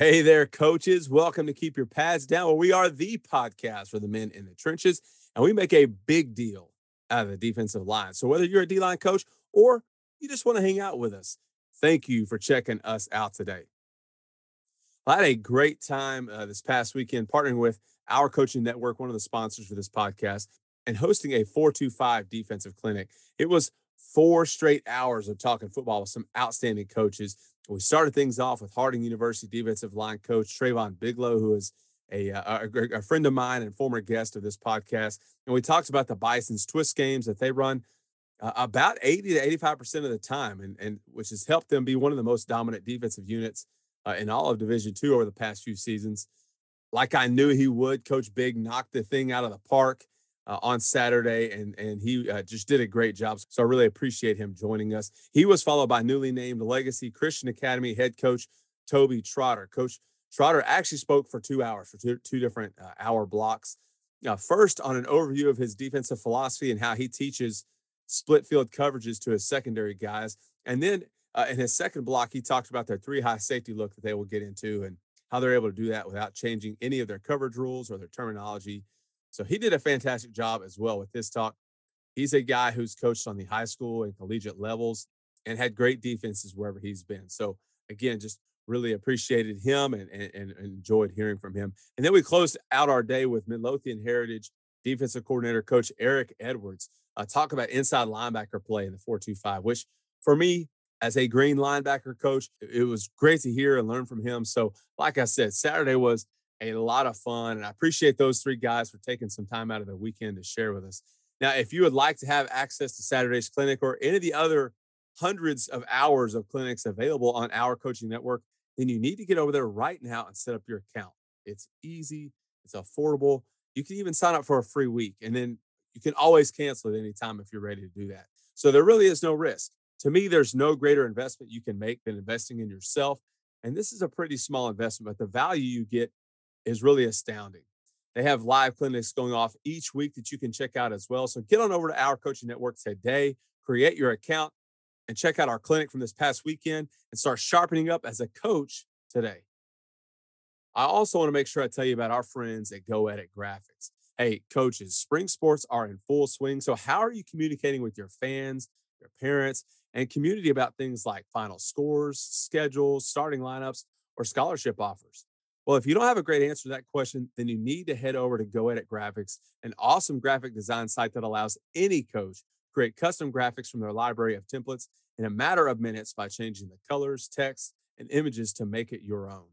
Hey there, coaches. Welcome to Keep Your Pads Down, where we are the podcast for the men in the trenches, and we make a big deal out of the defensive line. So, whether you're a D line coach or you just want to hang out with us, thank you for checking us out today. I had a great time uh, this past weekend partnering with our coaching network, one of the sponsors for this podcast, and hosting a 425 defensive clinic. It was four straight hours of talking football with some outstanding coaches. We started things off with Harding University defensive line coach Trayvon Biglow, who is a, uh, a, a, friend of mine and former guest of this podcast. And we talked about the Bison's twist games that they run uh, about 80 to 85% of the time, and, and which has helped them be one of the most dominant defensive units uh, in all of Division two over the past few seasons. Like I knew he would, Coach Big knocked the thing out of the park uh, on Saturday, and and he uh, just did a great job. So I really appreciate him joining us. He was followed by newly named Legacy Christian Academy head coach Toby Trotter. Coach Trotter actually spoke for two hours for two, two different uh, hour blocks. First, on an overview of his defensive philosophy and how he teaches split field coverages to his secondary guys, and then uh, in his second block, he talked about their three high safety look that they will get into and how they're able to do that without changing any of their coverage rules or their terminology so he did a fantastic job as well with this talk. He's a guy who's coached on the high school and collegiate levels and had great defenses wherever he's been. So again, just really appreciated him and, and, and enjoyed hearing from him. And then we closed out our day with Midlothian Heritage defensive coordinator coach Eric Edwards. Uh, talk about inside linebacker play in the 425, which for me as a green linebacker coach, it was great to hear and learn from him. So, like I said, Saturday was a lot of fun. And I appreciate those three guys for taking some time out of their weekend to share with us. Now, if you would like to have access to Saturday's clinic or any of the other hundreds of hours of clinics available on our coaching network, then you need to get over there right now and set up your account. It's easy, it's affordable. You can even sign up for a free week and then you can always cancel at any time if you're ready to do that. So there really is no risk. To me, there's no greater investment you can make than investing in yourself. And this is a pretty small investment, but the value you get is really astounding. They have live clinics going off each week that you can check out as well. So get on over to our coaching network today, create your account, and check out our clinic from this past weekend and start sharpening up as a coach today. I also want to make sure I tell you about our friends at Go Edit Graphics. Hey, coaches, spring sports are in full swing. So, how are you communicating with your fans, your parents, and community about things like final scores, schedules, starting lineups, or scholarship offers? Well, if you don't have a great answer to that question, then you need to head over to Go Edit Graphics, an awesome graphic design site that allows any coach create custom graphics from their library of templates in a matter of minutes by changing the colors, text, and images to make it your own.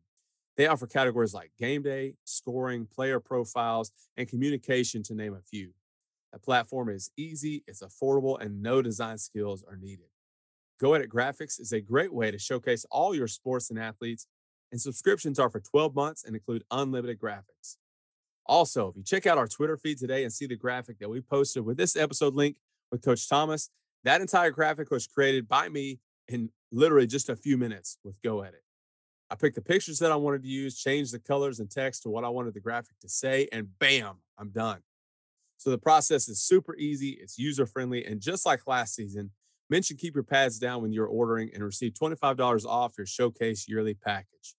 They offer categories like game day, scoring, player profiles, and communication, to name a few. The platform is easy, it's affordable, and no design skills are needed. Go Edit Graphics is a great way to showcase all your sports and athletes and subscriptions are for 12 months and include unlimited graphics. Also, if you check out our Twitter feed today and see the graphic that we posted with this episode link with Coach Thomas, that entire graphic was created by me in literally just a few minutes with Go Edit. I picked the pictures that I wanted to use, changed the colors and text to what I wanted the graphic to say, and bam, I'm done. So the process is super easy, it's user friendly, and just like last season, mention keep your pads down when you're ordering and receive $25 off your showcase yearly package.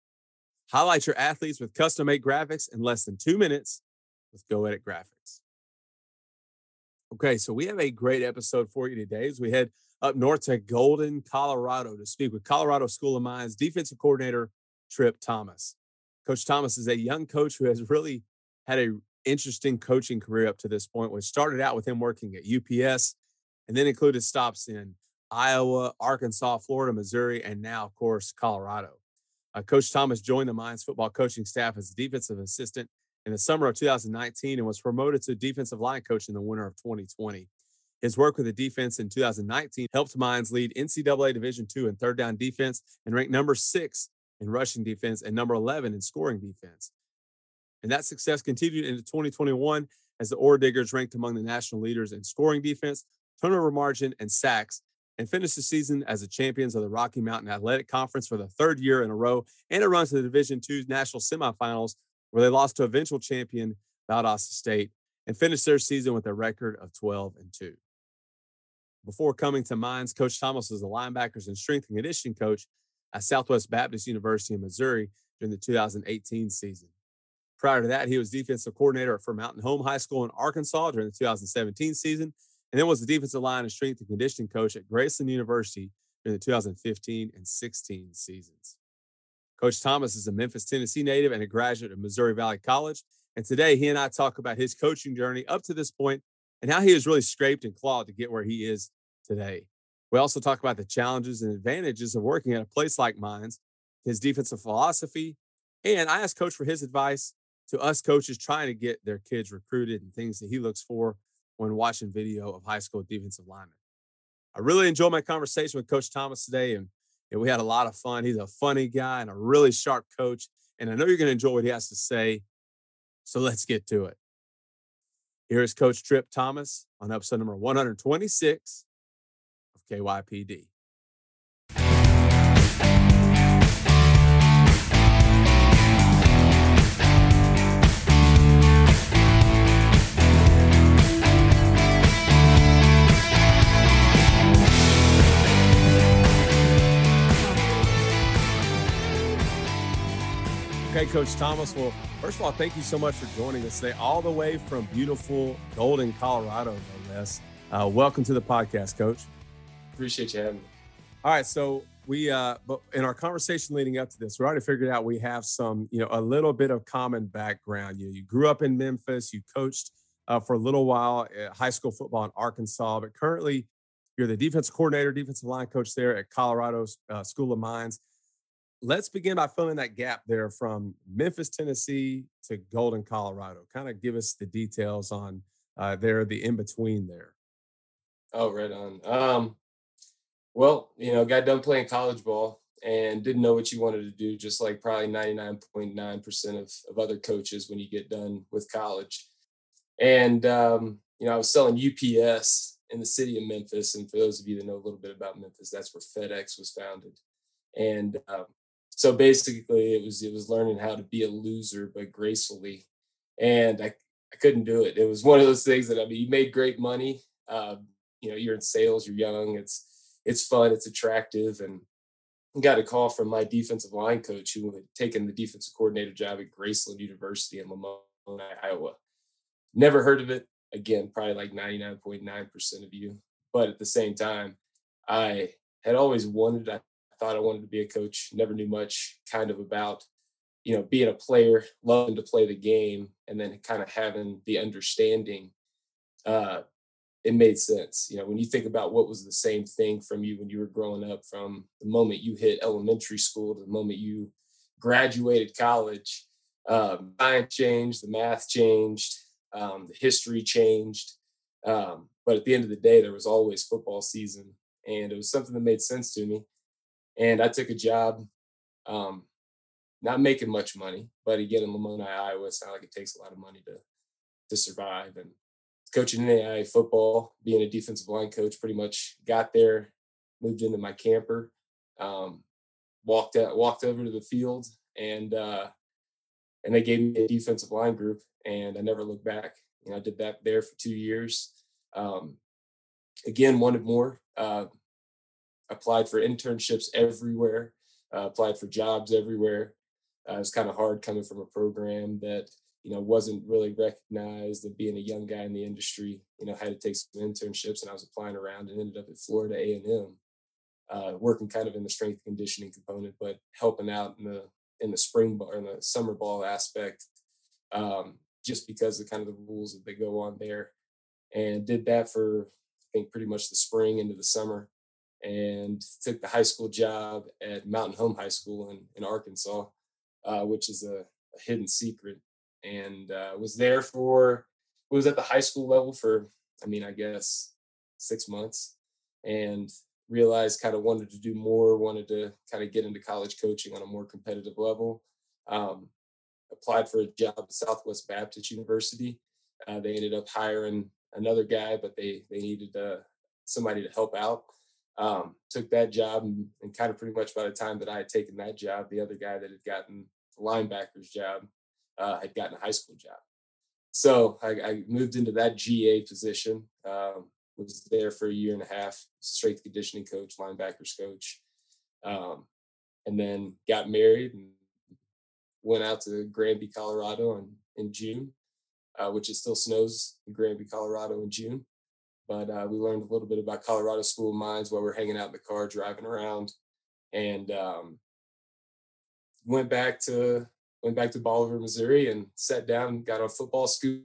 Highlight your athletes with custom made graphics in less than two minutes with Go Edit Graphics. Okay, so we have a great episode for you today as we head up north to Golden, Colorado to speak with Colorado School of Mines defensive coordinator Trip Thomas. Coach Thomas is a young coach who has really had a interesting coaching career up to this point, which started out with him working at UPS and then included stops in Iowa, Arkansas, Florida, Missouri, and now, of course, Colorado. Uh, Coach Thomas joined the Mines football coaching staff as defensive assistant in the summer of 2019 and was promoted to defensive line coach in the winter of 2020. His work with the defense in 2019 helped Mines lead NCAA Division II in third down defense and ranked number six in rushing defense and number 11 in scoring defense. And that success continued into 2021 as the Ore Diggers ranked among the national leaders in scoring defense, turnover margin, and sacks, and finished the season as the champions of the Rocky Mountain Athletic Conference for the third year in a row, and a run to the Division II national semifinals, where they lost to eventual champion Valdosta State and finished their season with a record of 12 and 2. Before coming to Mines, Coach Thomas was a linebackers and strength and conditioning coach at Southwest Baptist University in Missouri during the 2018 season. Prior to that, he was defensive coordinator for Mountain Home High School in Arkansas during the 2017 season, and then was the defensive line and strength and conditioning coach at Graceland University during the 2015 and 16 seasons. Coach Thomas is a Memphis, Tennessee native and a graduate of Missouri Valley College. And today, he and I talk about his coaching journey up to this point and how he has really scraped and clawed to get where he is today. We also talk about the challenges and advantages of working at a place like Mines, his defensive philosophy, and I asked Coach for his advice to us coaches trying to get their kids recruited and things that he looks for when watching video of high school defensive linemen. I really enjoyed my conversation with Coach Thomas today, and, and we had a lot of fun. He's a funny guy and a really sharp coach, and I know you're going to enjoy what he has to say. So let's get to it. Here is Coach Trip Thomas on episode number 126 of KYPD. Okay, Coach Thomas. Well, first of all, thank you so much for joining us today, all the way from beautiful Golden, Colorado, no less. Uh, welcome to the podcast, Coach. Appreciate you having me. All right, so we, uh, but in our conversation leading up to this, we already figured out we have some, you know, a little bit of common background. You, you grew up in Memphis, you coached uh, for a little while high school football in Arkansas, but currently you're the defensive coordinator, defensive line coach there at Colorado's uh, School of Mines let's begin by filling that gap there from Memphis, Tennessee to Golden, Colorado. Kind of give us the details on uh, there, the in between there. Oh, right on. Um, well, you know, got done playing college ball and didn't know what you wanted to do, just like probably 99.9% of, of other coaches when you get done with college. And, um, you know, I was selling UPS in the city of Memphis. And for those of you that know a little bit about Memphis, that's where FedEx was founded. And um, so basically it was it was learning how to be a loser but gracefully and i i couldn't do it. It was one of those things that i mean you made great money uh, you know you're in sales you're young it's it's fun it's attractive and got a call from my defensive line coach who had taken the defensive coordinator job at graceland university in lamoni iowa. Never heard of it. Again probably like 99.9% of you. But at the same time i had always wanted i thought I wanted to be a coach, never knew much kind of about, you know, being a player, loving to play the game, and then kind of having the understanding. Uh, it made sense. You know, when you think about what was the same thing from you when you were growing up, from the moment you hit elementary school to the moment you graduated college, um, science changed, the math changed, um, the history changed. Um, but at the end of the day, there was always football season, and it was something that made sense to me and I took a job, um, not making much money, but again in Lamoni, Iowa, it's not like it takes a lot of money to to survive. And coaching NAIA football, being a defensive line coach, pretty much got there, moved into my camper, um, walked out, walked over to the field, and uh, and they gave me a defensive line group, and I never looked back. You know, I did that there for two years. Um, again, wanted more. Uh, applied for internships everywhere, uh, applied for jobs everywhere. Uh, it was kind of hard coming from a program that you know wasn't really recognized and being a young guy in the industry you know had to take some internships and i was applying around and ended up at florida a&m uh, working kind of in the strength conditioning component but helping out in the in the spring ball in the summer ball aspect um, just because of kind of the rules that they go on there and did that for i think pretty much the spring into the summer and took the high school job at Mountain Home High School in, in Arkansas, uh, which is a, a, hidden secret. And uh, was there for, was at the high school level for, I mean, I guess six months and realized kind of wanted to do more, wanted to kind of get into college coaching on a more competitive level. Um, applied for a job at Southwest Baptist University. Uh, they ended up hiring another guy, but they they needed uh, somebody to help out um, took that job and, and, kind of pretty much by the time that I had taken that job, the other guy that had gotten the linebacker's job uh, had gotten a high school job. So I, I moved into that GA position. Um, was there for a year and a half, strength conditioning coach, linebackers coach, um, and then got married and went out to Granby, Colorado in, in June, uh, which it still snows in Granby, Colorado in June. But uh, we learned a little bit about Colorado School of Mines while we are hanging out in the car driving around, and um, went back to went back to Bolivar, Missouri, and sat down, got on football scoop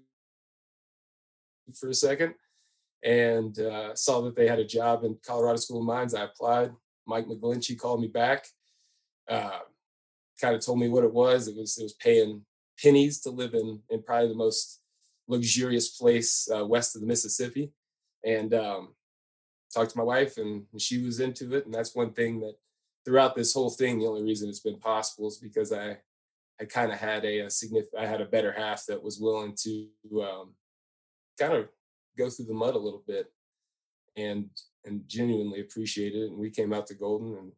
for a second, and uh, saw that they had a job in Colorado School of Mines. I applied. Mike McGlinchey called me back. Uh, kind of told me what it was. It was it was paying pennies to live in in probably the most luxurious place uh, west of the Mississippi, and um, talked to my wife, and, she was into it. And that's one thing that throughout this whole thing, the only reason it's been possible is because I I kind of had a, a significant I had a better half that was willing to um, kind of go through the mud a little bit and and genuinely appreciate it. And we came out to Golden and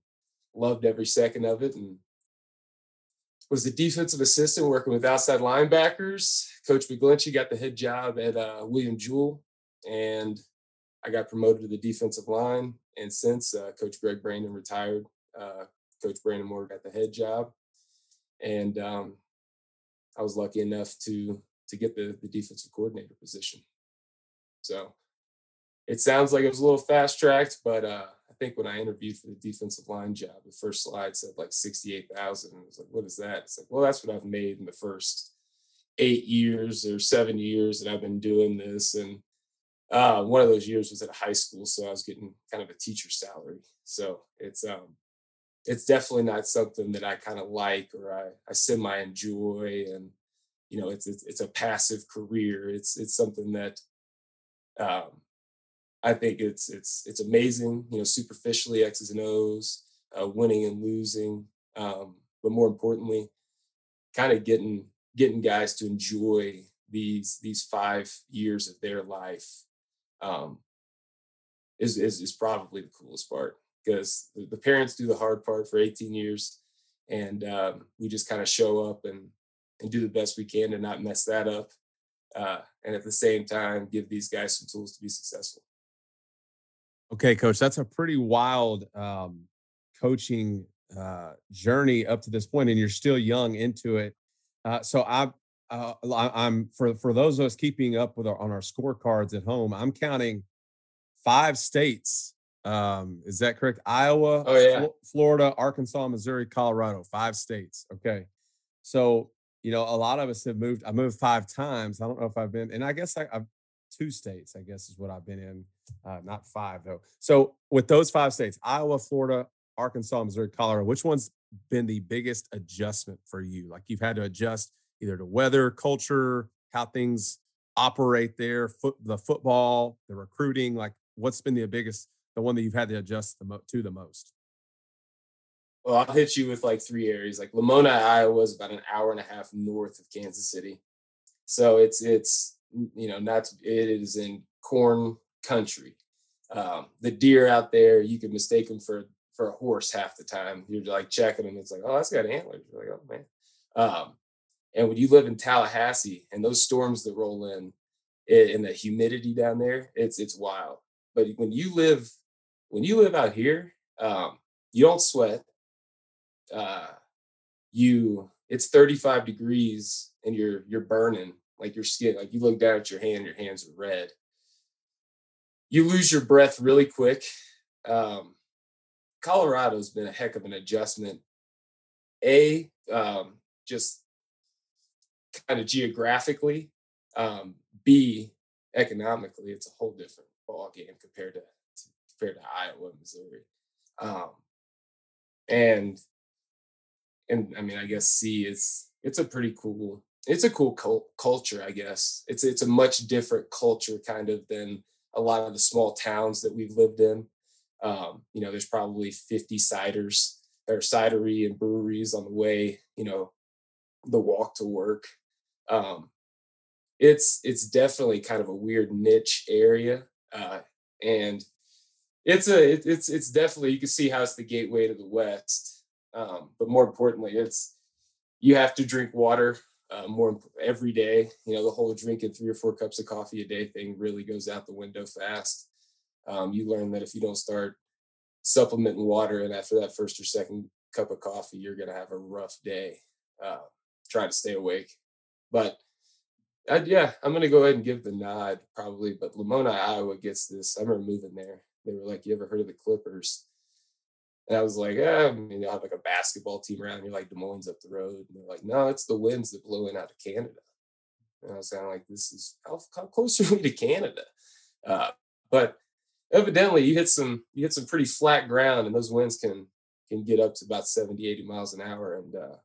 loved every second of it and was the defensive assistant working with outside linebackers. Coach McGlinchey got the head job at uh, William Jewell, and I got promoted to the defensive line. And since uh, Coach Gregg Brandon retired, uh, Coach Brandon Moore got the head job, and um, I was lucky enough to to get the, the defensive coordinator position. So it sounds like it was a little fast tracked, but uh, I think when I interviewed for the defensive line job, the first slide said like 68,000. I was like, what is that? It's like, well, that's what I've made in the first eight years or seven years that I've been doing this. And uh, one of those years was at a high school. So I was getting kind of a teacher salary. So it's, um, it's definitely not something that I kind of like or I, I semi enjoy. And, you know, it's, it's, it's a passive career. It's, it's something that, um, I think it's it's it's amazing. You know, superficially X's and O's, uh, winning and losing, um, but more importantly, kind of getting getting guys to enjoy these these five years of their life um, is, is is probably the coolest part because the, parents do the hard part for 18 years, and um, we just kind of show up and and do the best we can to not mess that up, uh, and at the same time give these guys some tools to be successful. Okay, coach, that's a pretty wild um, coaching uh, journey up to this point, and you're still young into it. Uh, so I, uh, I'm for for those of us keeping up with our on our scorecards at home. I'm counting five states. Um, is that correct? Iowa, oh, yeah. Florida, Arkansas, Missouri, Colorado. Five states. Okay, so you know a lot of us have moved. I moved five times. I don't know if I've been, and I guess I, I've two states. I guess is what I've been in uh, not five though. So with those five states, Iowa, Florida, Arkansas, Missouri, Colorado, which one's been the biggest adjustment for you? Like you've had to adjust either to weather, culture, how things operate there, foot, the football, the recruiting. Like what's been the biggest, the one that you've had to adjust the mo- to the most? Well, I'll hit you with like three areas. Like Lamoni, Iowa is about an hour and a half north of Kansas City. So it's it's you know not it is in corn country. Um, the deer out there, you can mistake them for for a horse half the time. You're like checking them, it's like, oh, that's got antlers. You're like, oh man. Um, and when you live in Tallahassee and those storms that roll in, it, and the humidity down there, it's it's wild. But when you live when you live out here, um, you don't sweat. Uh, you it's 35 degrees and you're you're burning like your skin. Like you look down at your hand, your hands are red you lose your breath really quick. Um, Colorado's been a heck of an adjustment. A, um, just kind of geographically. Um, B, economically, it's a whole different ball game compared to, compared to Iowa Missouri. Um, and and I mean, I guess C is it's a pretty cool it's a cool cult- culture, I guess. It's it's a much different culture kind of than a lot of the small towns that we've lived in. Um, you know, there's probably 50 ciders or cidery and breweries on the way, you know, the walk to work. Um, it's it's definitely kind of a weird niche area. Uh, and it's a it, it's it's definitely you can see how it's the gateway to the west. Um, but more importantly, it's you have to drink water uh, more every day. You know, the whole drinking three or four cups of coffee a day thing really goes out the window fast. Um, you learn that if you don't start supplementing water, and after that first or second cup of coffee, you're going to have a rough day. Uh, try to stay awake. But I, yeah, I'm gonna go ahead and give the nod probably. But Lamoni, Iowa gets this. I remember moving there. They were like, "You ever heard of the Clippers?" And I was like, "Yeah, I mean, you have like a basketball team around here, like Des Moines up the road." And they're like, "No, it's the winds that blow in out of Canada." And I was kind of like, "This is how, how close are we to Canada?" Uh, but evidently, you hit some you hit some pretty flat ground, and those winds can can get up to about 70, 80 miles an hour, and uh,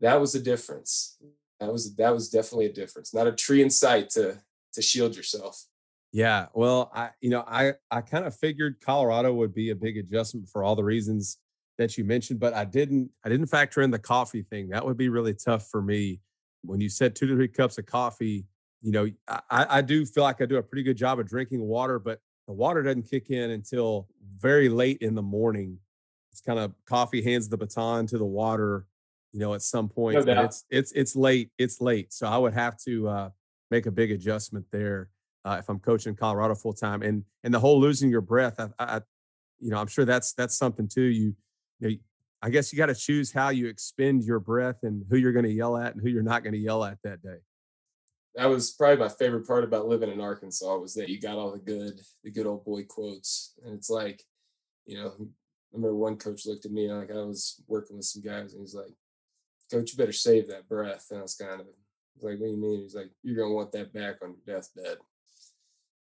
that was a difference that was that was definitely a difference. Not a tree in sight to to shield yourself. Yeah, well, I you know I I kind of figured Colorado would be a big adjustment for all the reasons that you mentioned, but I didn't I didn't factor in the coffee thing. That would be really tough for me. When you said two to three cups of coffee, you know, I, I do feel like I do a pretty good job of drinking water, but the water doesn't kick in until very late in the morning. It's kind of coffee hands the baton to the water you know, at some point. No it's it's it's late. It's late. So I would have to uh, make a big adjustment there uh, if I'm coaching Colorado full time. And and the whole losing your breath, I, I, you know, I'm sure that's that's something too. You, you know, I guess you got to choose how you expend your breath and who you're going to yell at and who you're not going to yell at that day. That was probably my favorite part about living in Arkansas was that you got all the good, the good old boy quotes, and it's like, you know, I remember one coach looked at me like I was working with some guys, and he's like, coach, you better save that breath. And I was kind of like, what do you mean? He's like, you're going to want that back on your deathbed.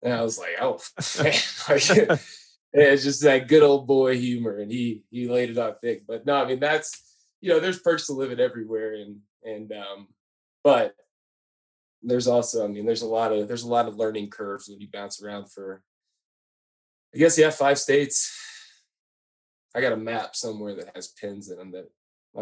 And I was like, oh, it's just that good old boy humor. And he, he laid it on thick, but no, I mean, that's, you know, there's perks to living everywhere. And, and, um, but there's also, I mean, there's a lot of, there's a lot of learning curves when you bounce around for, I guess, yeah, five states. I got a map somewhere that has pins in them that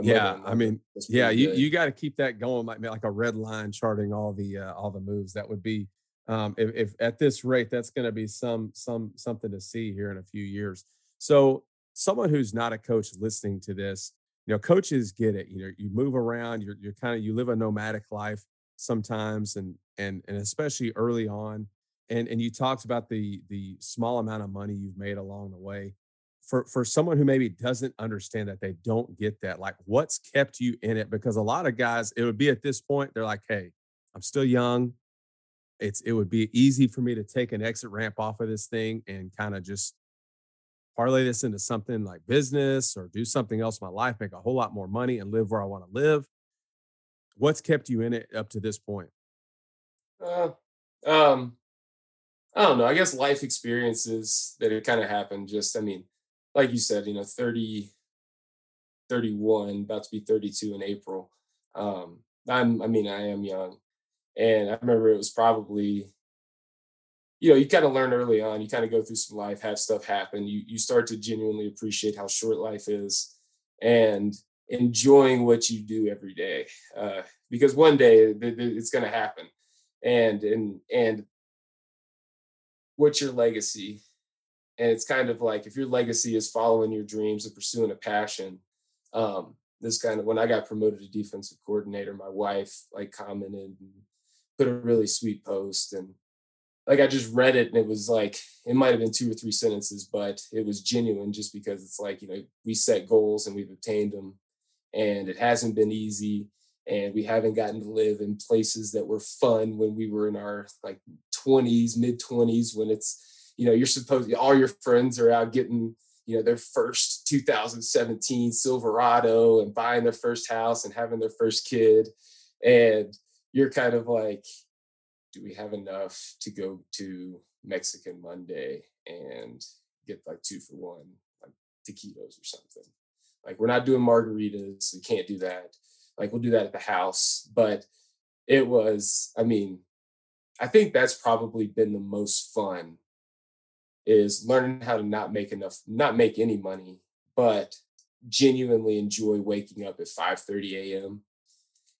yeah, I mean, yeah, you, you got to keep that going, like like a red line charting all the uh, all the moves. That would be, um, if, if at this rate, that's going to be some some something to see here in a few years. So, someone who's not a coach listening to this, you know, coaches get it. You know, you move around, you're you're kind of you live a nomadic life sometimes, and and and especially early on. And and you talked about the the small amount of money you've made along the way for for someone who maybe doesn't understand that they don't get that like what's kept you in it? Because a lot of guys it would be at this point they're like hey i'm still young. It's it would be easy for me to take an exit ramp off of this thing and kind of just parlay this into something like business or do something else in my life make a whole lot more money and live where i want to live. What's kept you in it up to this point? Uh, um i don't know i guess life experiences that it kind of happened just i mean like you said, you know, 30, 31, about to be 32 in April. Um, I'm, I mean, I am young. And I remember it was probably, you know, you kind of learn early on, you kind of go through some life, have stuff happen. You, you start to genuinely appreciate how short life is and enjoying what you do every day. Uh, because one day it's going to happen. And, and, and what's your legacy? And it's kind of like if your legacy is following your dreams and pursuing a passion um, this kind of when i got promoted to defensive coordinator my wife like commented and put a really sweet post and like i just read it and it was like it might have been two or three sentences but it was genuine just because it's like you know we set goals and we've obtained them and it hasn't been easy and we haven't gotten to live in places that were fun when we were in our like 20s mid 20s when it's you know, you're supposed all your friends are out getting, you know, their first 2017 Silverado and buying their first house and having their first kid. And you're kind of like, do we have enough to go to Mexican Monday and get like two for one, like taquitos or something? Like, we're not doing margaritas. We can't do that. Like, we'll do that at the house. But it was, I mean, I think that's probably been the most fun is learning how to not make enough, not make any money, but genuinely enjoy waking up at 5 30 a.m.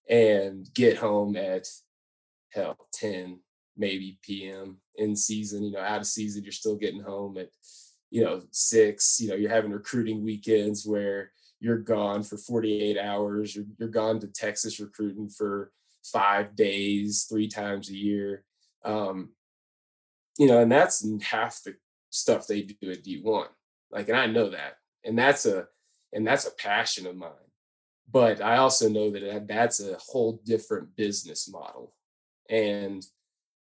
and get home at hell 10 maybe p.m. in season. You know, out of season, you're still getting home at you know six. You know, you're having recruiting weekends where you're gone for 48 hours. You're, you're gone to Texas recruiting for five days, three times a year. Um, you know, and that's half the stuff they do at D1. Like, and I know that. And that's a and that's a passion of mine. but I also know that that's a whole different business model. And,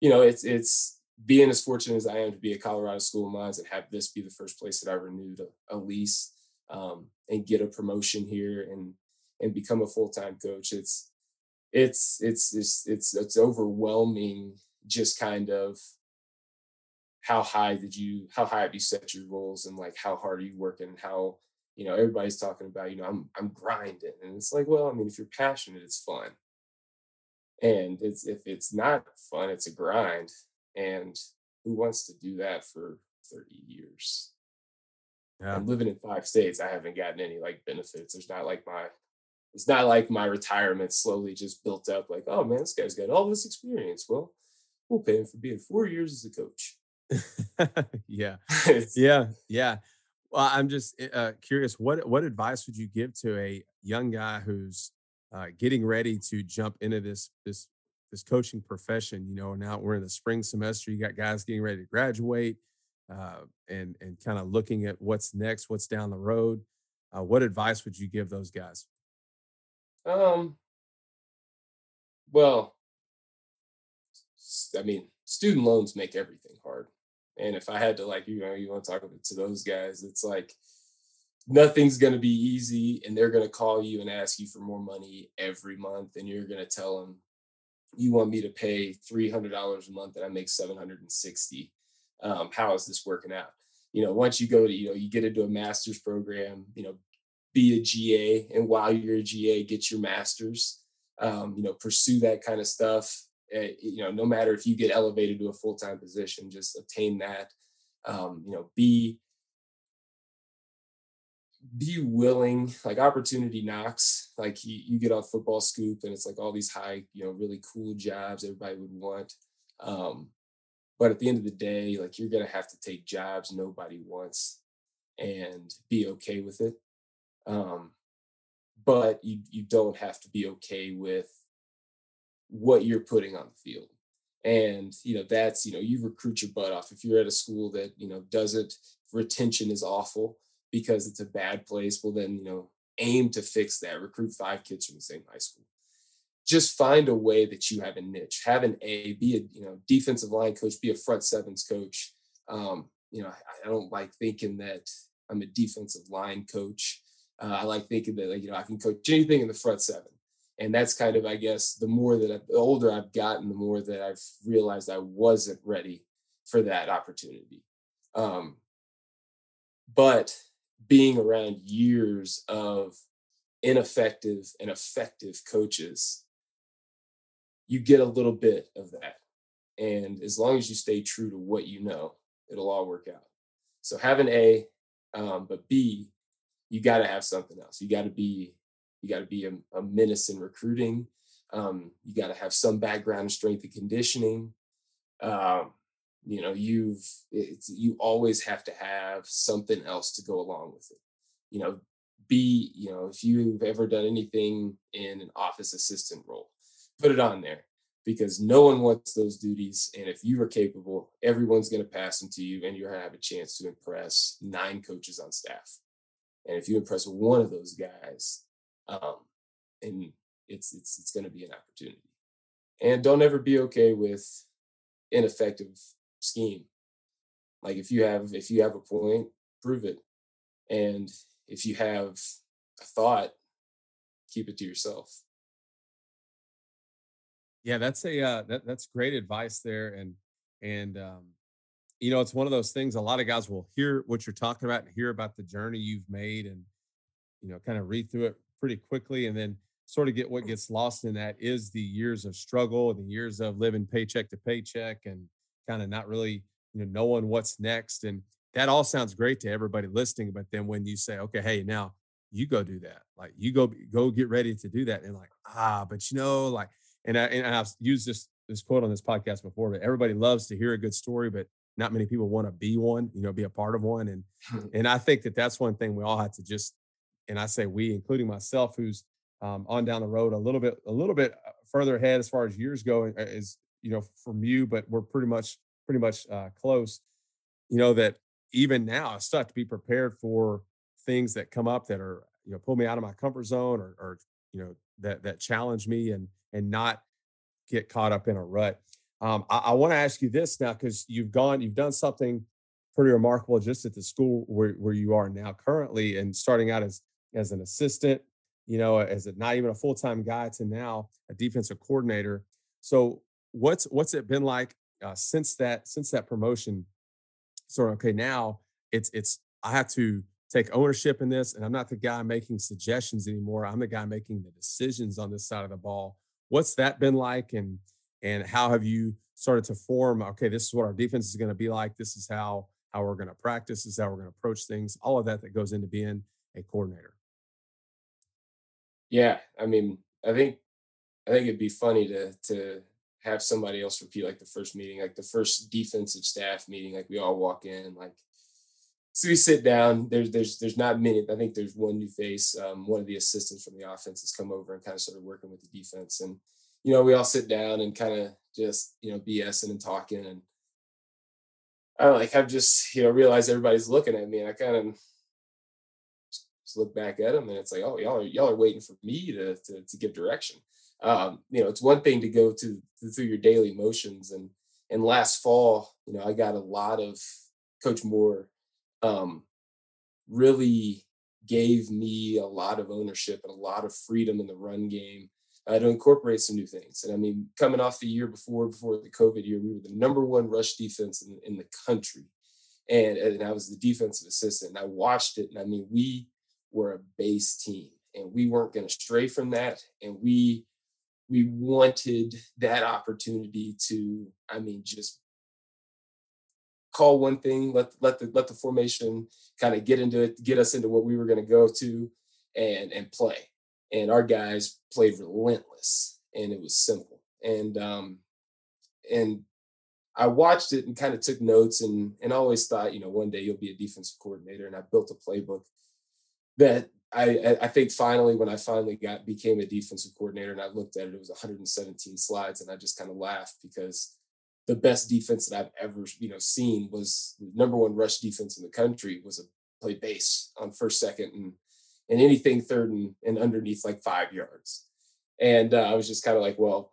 you know, it's, it's being as fortunate as I am to be at Colorado School of Mines and have this be the first place that I renewed a, a lease um, and get a promotion here and, and become a full-time coach. It's, it's, it's, it's, it's, it's overwhelming just kind of how high did you how high have you set your goals and like how hard are you working? And how you know everybody's talking about you know i'm i'm grinding. And it's like well i mean if you're passionate it's fun. And it's if it's not fun it's a grind. And who wants to do that for 30 years? Yeah. i'm living in five states. I haven't gotten any like benefits. There's not like my it's not like my retirement slowly just built up like oh man this guy's got all this experience. Well we'll pay him for being four years as a coach yeah yeah yeah well, I'm just eh, uh, curious what what advice would you give to a young guy who's uh, getting ready to jump into this this this coaching profession? You know, now we're in the spring semester. You got guys getting ready to graduate, uh, and and kind of looking at what's next, what's down the road. Uh, what advice would you give those guys? Um. Well, I mean, student loans make everything hard. And if I had to like, you know, you want to talk to those guys, it's like nothing's going to be easy and they're going to call you and ask you for more money every month and you're going to tell them you want me to pay $300 a month and I make 760. Um, how is this working out? You know, once you go to, you know, you get into a master's program, you know, be a GA and while you're a GA, get your master's, um, you know, pursue that kind of stuff. Eh, you know, no matter if you get elevated to a full time position, just obtain that. Um, you know, be be willing. Like opportunity knocks. Like you, you get on football scoop, and it's like all these high, you know, really cool jobs everybody would want. Um, but at the end of the day, like you're gonna have to take jobs nobody wants, and be okay with it. Um, but you you don't have to be okay with what you're putting on the field. And you know that's you know you recruit your butt off. If you're at a school that you know doesn't retention is awful because it's a bad place well then you know aim to fix that. Recruit five kids from the same high school. Just find a way that you have a niche. Have an a be a you know defensive line coach be a front sevens coach. Um, you know i don't like thinking that i'm a defensive line coach. Uh, i like thinking that like, you know i can coach anything in the front seven and that's kind of i guess the more that I've, the older i've gotten the more that i've realized i wasn't ready for that opportunity. Um, but being around years of ineffective and effective coaches you get a little bit of that. And as long as you stay true to what you know it'll all work out. So have an a um, but b you got to have something else. You got to be you got to be a, a, menace in recruiting. Um, you got to have some background in strength and conditioning. Um, you know, you've you always have to have something else to go along with it. You know, be you know if you've ever done anything in an office assistant role, put it on there because no one wants those duties. And if you are capable, everyone's going to pass them to you, and you're going to have a chance to impress nine coaches on staff. And if you impress one of those guys, um, and it's it's it's going to be an opportunity. And don't ever be okay with ineffective scheme. Like if you have if you have a point, prove it. And if you have a thought, keep it to yourself. Yeah, that's a uh, that, that's great advice there, and and um, you know it's one of those things. A lot of guys will hear what you're talking about and hear about the journey you've made, and you know kind of read through it pretty quickly and then sort of get what gets lost in that is the years of struggle and the years of living paycheck to paycheck and kind of not really you know knowing what's next and that all sounds great to everybody listening but then when you say okay hey now you go do that like you go go get ready to do that and like ah but you know like and I and I've used this this quote on this podcast before but everybody loves to hear a good story but not many people want to be one you know be a part of one and and I think that that's one thing we all have to just and I say we, including myself, who's um, on down the road a little bit, a little bit uh, further ahead as far as years go, uh, is you know from you, but we're pretty much pretty much uh, close. You know that even now, I still have to be prepared for things that come up that are you know pull me out of my comfort zone or, or you know that that challenge me and and not get caught up in a rut. Um, I, I want to ask you this now because you've gone, you've done something pretty remarkable just at the school where, where you are now currently and starting out as as an assistant, you know, as a, not even a full time guy to now a defensive coordinator. So what's what's it been like uh, since that since that promotion? So okay, now it's it's I have to take ownership in this, and I'm not the guy making suggestions anymore. I'm the guy making the decisions on this side of the ball. What's that been like, and and how have you started to form? Okay, this is what our defense is going to be like. This is how how we're going to practice. This is how we're going to approach things. All of that that goes into being a coordinator. Yeah, I mean, I think I think it'd be funny to to have somebody else repeat like the first meeting, like the first defensive staff meeting, like we all walk in, like so we sit down. There's there's there's not many. I think there's one new face. Um, one of the assistants from the offense has come over and kind of started working with the defense. And you know, we all sit down and kind of just you know BSing and talking. And I like I've just you know realized everybody's looking at me, and I kind of look back at them, and it's like, oh, y'all are y'all are waiting for me to to, to give direction. Um, you know, it's one thing to go to, to through your daily motions, and and last fall, you know, I got a lot of Coach Moore um, really gave me a lot of ownership and a lot of freedom in the run game uh, to incorporate some new things. And I mean, coming off the year before, before the COVID year, we were the number one rush defense in, in the country. And, and I was the defensive assistant. And I watched it. And I mean, we were a base team and we weren't going to stray from that. And we, we wanted that opportunity to, I mean, just call one thing, let let the let the formation kind of get into it, get us into what we were going to go to, and and play. And our guys played relentless, and it was simple. And um, and I watched it and kind of took notes, and and always thought, you know, one day you'll be a defensive coordinator. And I built a playbook that I I think finally when I finally got became a defensive coordinator and I looked at it, it was 117 slides, and I just kind of laughed because the best defense that I've ever you know seen was the number one rush defense in the country was a play base on first, second, and and anything third and, and underneath like five yards. And uh, I was just kind of like, well,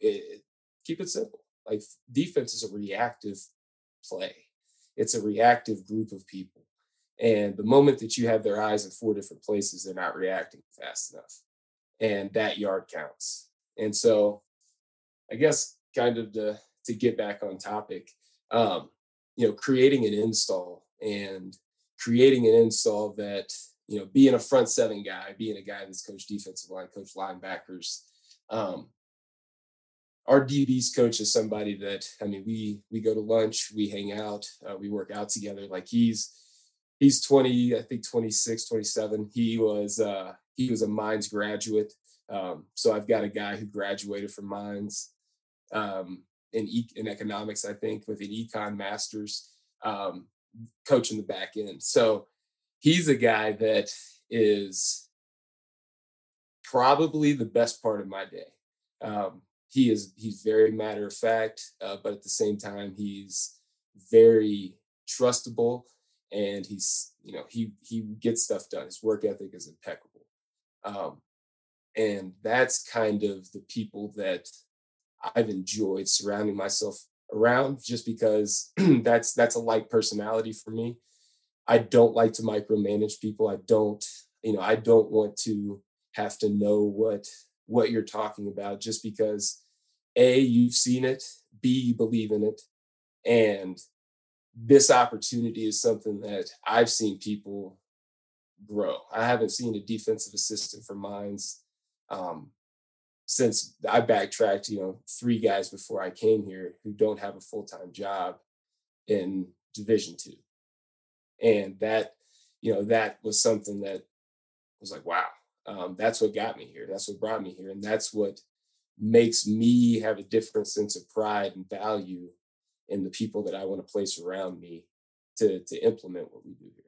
it, keep it simple. Like defense is a reactive play. It's a reactive group of people. And the moment that you have their eyes in four different places, they're not reacting fast enough. And that yard counts. And so I guess kind of to to get back on topic, um, you know, creating an install and creating an install that you know, being a front seven guy, being a guy that's coached defensive line, coach linebackers. Um, our DBs coach is somebody that I mean, we we go to lunch, we hang out, uh, we work out together. Like he's he's 20, I think 26, 27. He was uh, he was a Mines graduate. Um, so I've got a guy who graduated from Mines um, in, e- in economics, I think, with an econ master's, um, coaching the back end. So he's a guy that is probably the best part of my day. Um, he is he's very matter of fact, uh, but at the same time he's very trustable, and he's you know he he gets stuff done. His work ethic is impeccable, um, and that's kind of the people that I've enjoyed surrounding myself around just because that's that's a light personality for me. I don't like to micromanage people. I don't, you know, I don't want to have to know what what you're talking about just because a you've seen it, b you believe in it, and this opportunity is something that I've seen people grow. I haven't seen a defensive assistant for Mines um, since I backtracked, you know, three guys before I came here who don't have a full time job in Division two, and that, you know, that was something that was like, wow, um, that's what got me here. That's what brought me here, and that's what makes me have a different sense of pride and value in the people that I want to place around me to to implement what we do here.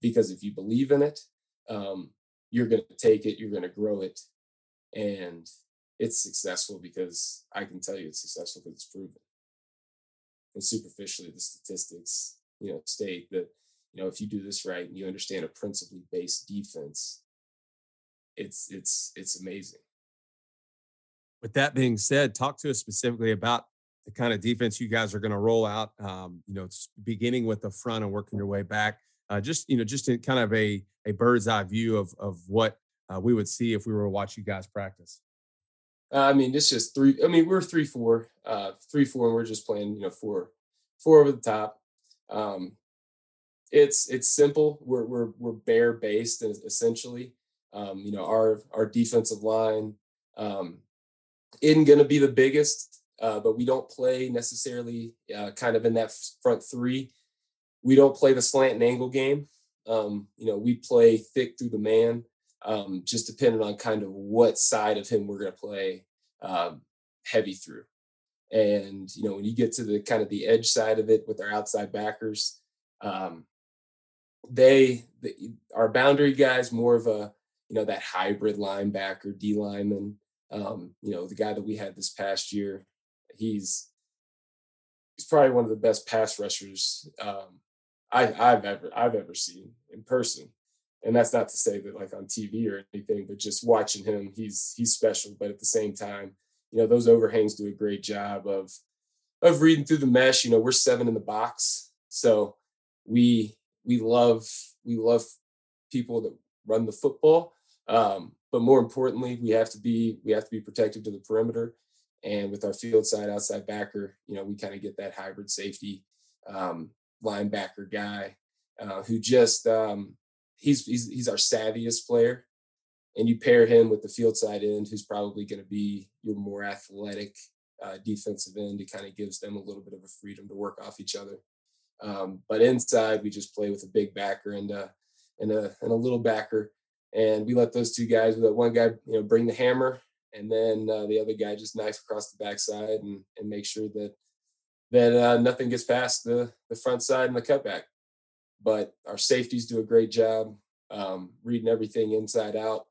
Because if you believe in it, um, you're going to take it, you're going to grow it, and it's successful because I can tell you it's successful because it's proven. And superficially, the statistics, you know, state that you know, if you do this right and you understand a principally based defense, it's it's it's amazing. With that being said, talk to us specifically about the kind of defense you guys are going to roll out. Um, you know, it's beginning with the front and working your way back. Uh, just you know, just in kind of a a bird's eye view of of what uh, we would see if we were to watch you guys practice. Uh, I mean, it's just three. I mean, we're three four, uh, three four, and we're just playing, you know, four, four over the top. Um, it's it's simple. We're we're we're bear based essentially. Um, you know, our our defensive line um, isn't going to be the biggest, uh, but we don't play necessarily uh, kind of in that front three. We don't play the slant and angle game. Um, you know, we play thick through the man um, just depending on kind of what side of him we're going to play um, heavy through. And you know, when you get to the kind of the edge side of it with our outside backers, um, they the, our boundary guys more of a you know that hybrid linebacker, D lineman. Um, you know, the guy that we had this past year, he's he's probably one of the best pass rushers um, I, I've ever I've ever seen in person and that's not to say that like on TV or anything, but just watching him, he's he's special. But at the same time, you know, those overhangs do a great job of of reading through the mesh. You know, we're seven in the box, so we we love we love people that run the football. Um, but more importantly, we have to be we have to be protected to the perimeter. And with our field side outside backer, you know, we kind of get that hybrid safety um, linebacker guy uh, who just um, he's he's he's our savviest player, and you pair him with the field side end, who's probably going to be your more athletic uh, defensive end. It kind of gives them a little bit of a freedom to work off each other. Um, but inside, we just play with a big backer and a and a and a little backer, and we let those two guys, that one guy, you know, bring the hammer, and then uh, the other guy just knife across the backside and and make sure that that uh, nothing gets past the the front side and the cutback but our safeties do a great job um, reading everything inside out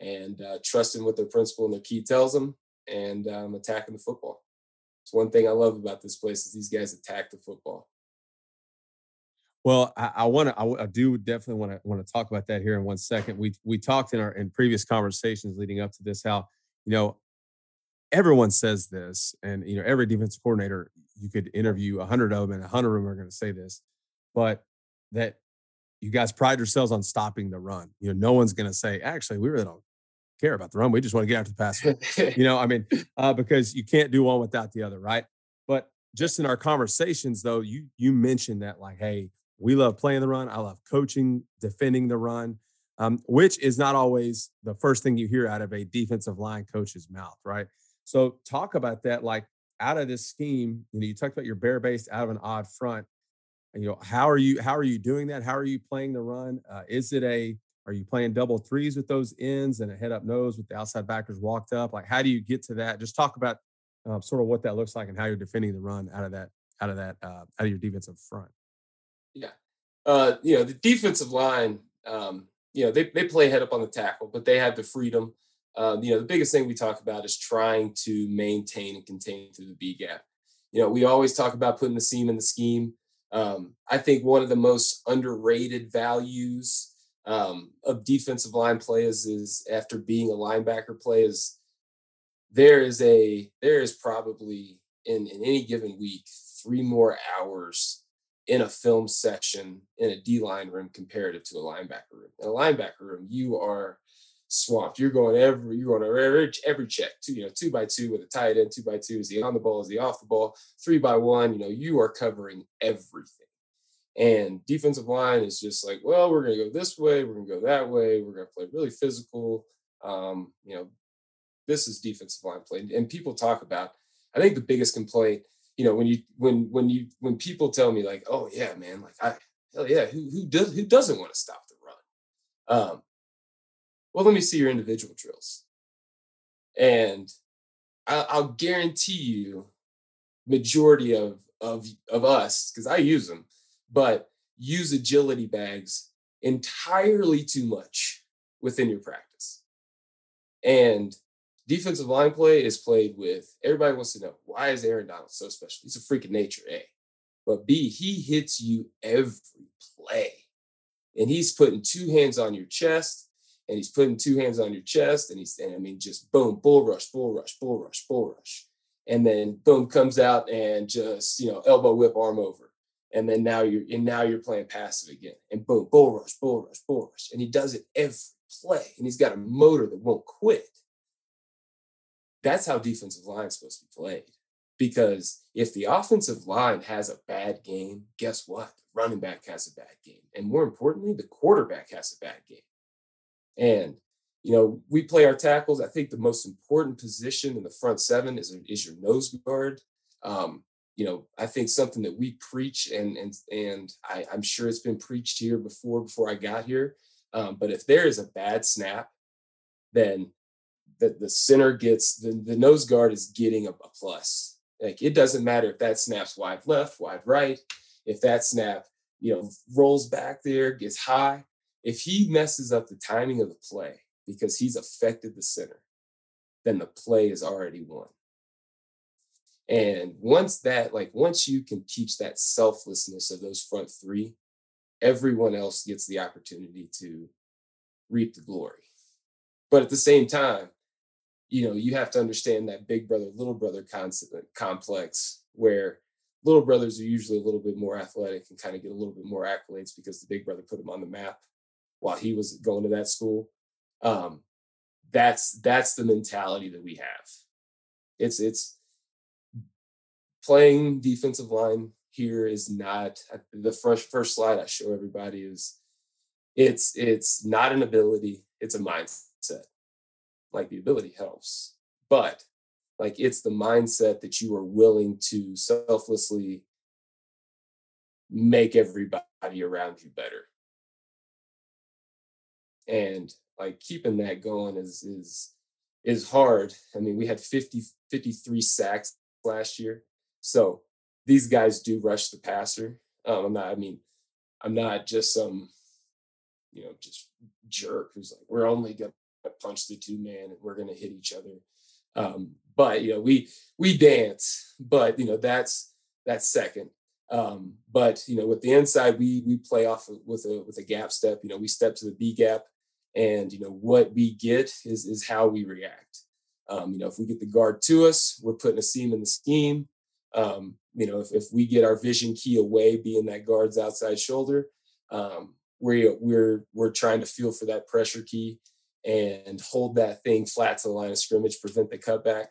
and uh, trusting what their principle and their key tells them and um, attacking the football. It's one thing I love about this place is these guys attack the football. Well, I want to. I, I, do definitely want to want to talk about that here in one second. We we talked in our in previous conversations leading up to this how you know everyone says this, and you know every defense coordinator you could interview a hundred of them, and a hundred of them are going to say this, but that you guys pride yourselves on stopping the run. You know, no one's going to say, actually, we really don't care about the run. We just want to get after the pass. you know, I mean, uh, because you can't do one without the other, right? But just in our conversations, though, you you mentioned that like, hey, we love playing the run. I love coaching, defending the run, um, which is not always the first thing you hear out of a defensive line coach's mouth, right? So talk about that. Like out of this scheme, you know, you talked about your bear based out of an odd front. You know how are you how are you doing that? How are you playing the run? Uh, is it a are you playing double threes with those ends and a head up nose with the outside backers walked up? Like how do you get to that? Just talk about uh, sort of what that looks like and how you're defending the run out of that out of that uh, out of your defensive front. Yeah. Uh you know the defensive line um you know they, they play head up on the tackle but they have the freedom. Um, you know the biggest thing we talk about is trying to maintain and contain through the b gap. You know we always talk about putting the seam in the scheme. Um, I think one of the most underrated values um, of defensive line players is after being a linebacker play is there is a there is probably in, in any given week three more hours in a film section in a D line room comparative to a linebacker room. In a linebacker room, you are swamped. You're going every you're going every every check. Two you know two by two with a tight end two by two is he on the ball is he off the ball? Three by one you know you are covering everything. And defensive line is just like well we're to go this way we're to go that way we're to play really physical. Um, you know this is defensive line play. And people talk about I think the biggest complaint you know when you when when you when people tell me like oh yeah man like I hell yeah who who does who doesn't want to stop the run um well, let me see your individual drills. And I'll, I'll guarantee you, majority of of of us, because I use them, but use agility bags entirely too much within your practice. And defensive line play is played with everybody wants to know why is Aaron Donald so special? He's a freak of nature, A. but B, he hits you every play. And he's putting two hands on your chest, and he's putting two hands on your chest, and he's, and I mean, just boom, bull rush, bull rush, bull rush, bull rush. And then boom comes out and just, you know, elbow whip arm over. And then now you're and now you're playing passive again. And boom, bull rush, bull rush, bull rush. And he does it every play. And he's got a motor that won't quit. That's how defensive line is supposed to be played. Because if the offensive line has a bad game, guess what? The running back has a bad game. And more importantly, the quarterback has a bad game. And, you know, we play our tackles. I think the most important position in the front seven is, is your nose guard. Um, you know, I think something that we preach and and and I, I'm sure it's been preached here before before I got here. Um, but if there is a bad snap, then the, the center gets the, the nose guard is getting a, a plus. Like it doesn't matter if that snaps wide left, wide right, if that snap, you know, rolls back there, gets high. If he messes up the timing of the play because he's affected the center, then the play is already won. And once that, like once you can teach that selflessness of those front three, everyone else gets the opportunity to reap the glory. But at the same time, you know, you have to understand that big brother, little brother concept, complex where little brothers are usually a little bit more athletic and kind of get a little bit more accolades because the big brother put him on the map while he was going to that school. Um, that's that's the mentality that we have. It's it's playing defensive line here is not the first first slide I show everybody is it's it's not an ability, it's a mindset like the ability helps but like it's the mindset that you are willing to selflessly make everybody around you better. And like keeping that going is is is hard. I mean we had 50 53 sacks last year so these guys do rush the passer. Um, i'm not i mean i'm not just some you know just jerk who's like we're only gonna punch the two man and we're going to hit each other. Um, but you know, we we dance, but you know that's that's second. Um, but you know, with the inside, we we play off with a with a gap step. You know, we step to the B gap, and you know what we get is is how we react. Um, you know, if we get the guard to us, we're putting a seam in the scheme. Um, you know, if, if we get our vision key away, being that guard's outside shoulder, um, we're we're we're trying to feel for that pressure key and hold that thing flat to the line of scrimmage, prevent the cutback.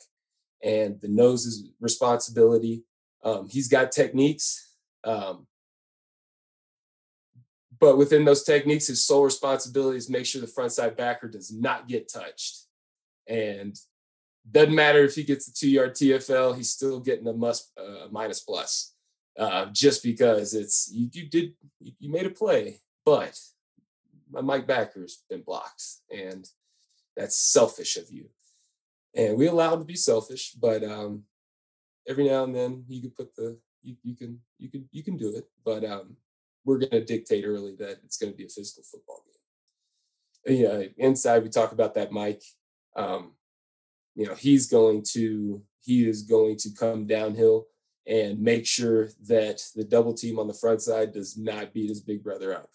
And the nose is responsibility. Um, he's got techniques, um, but within those techniques, his sole responsibility is make sure the front side backer does not get touched. And doesn't matter if he gets the two yard TFL, he's still getting a must uh, minus plus, uh, just because it's you, you did you made a play, but Mike Backer's been blocked, and that's selfish of you. And we allow him to be selfish, but um, every now and then you can put the you, you can you can you can do it, but um, we're going to dictate early that it's going to be a physical football game. Yeah, inside we talk about that Mike. Um, you know, he's going to he is going to come downhill and make sure that the double team on the front side does not beat his big brother up.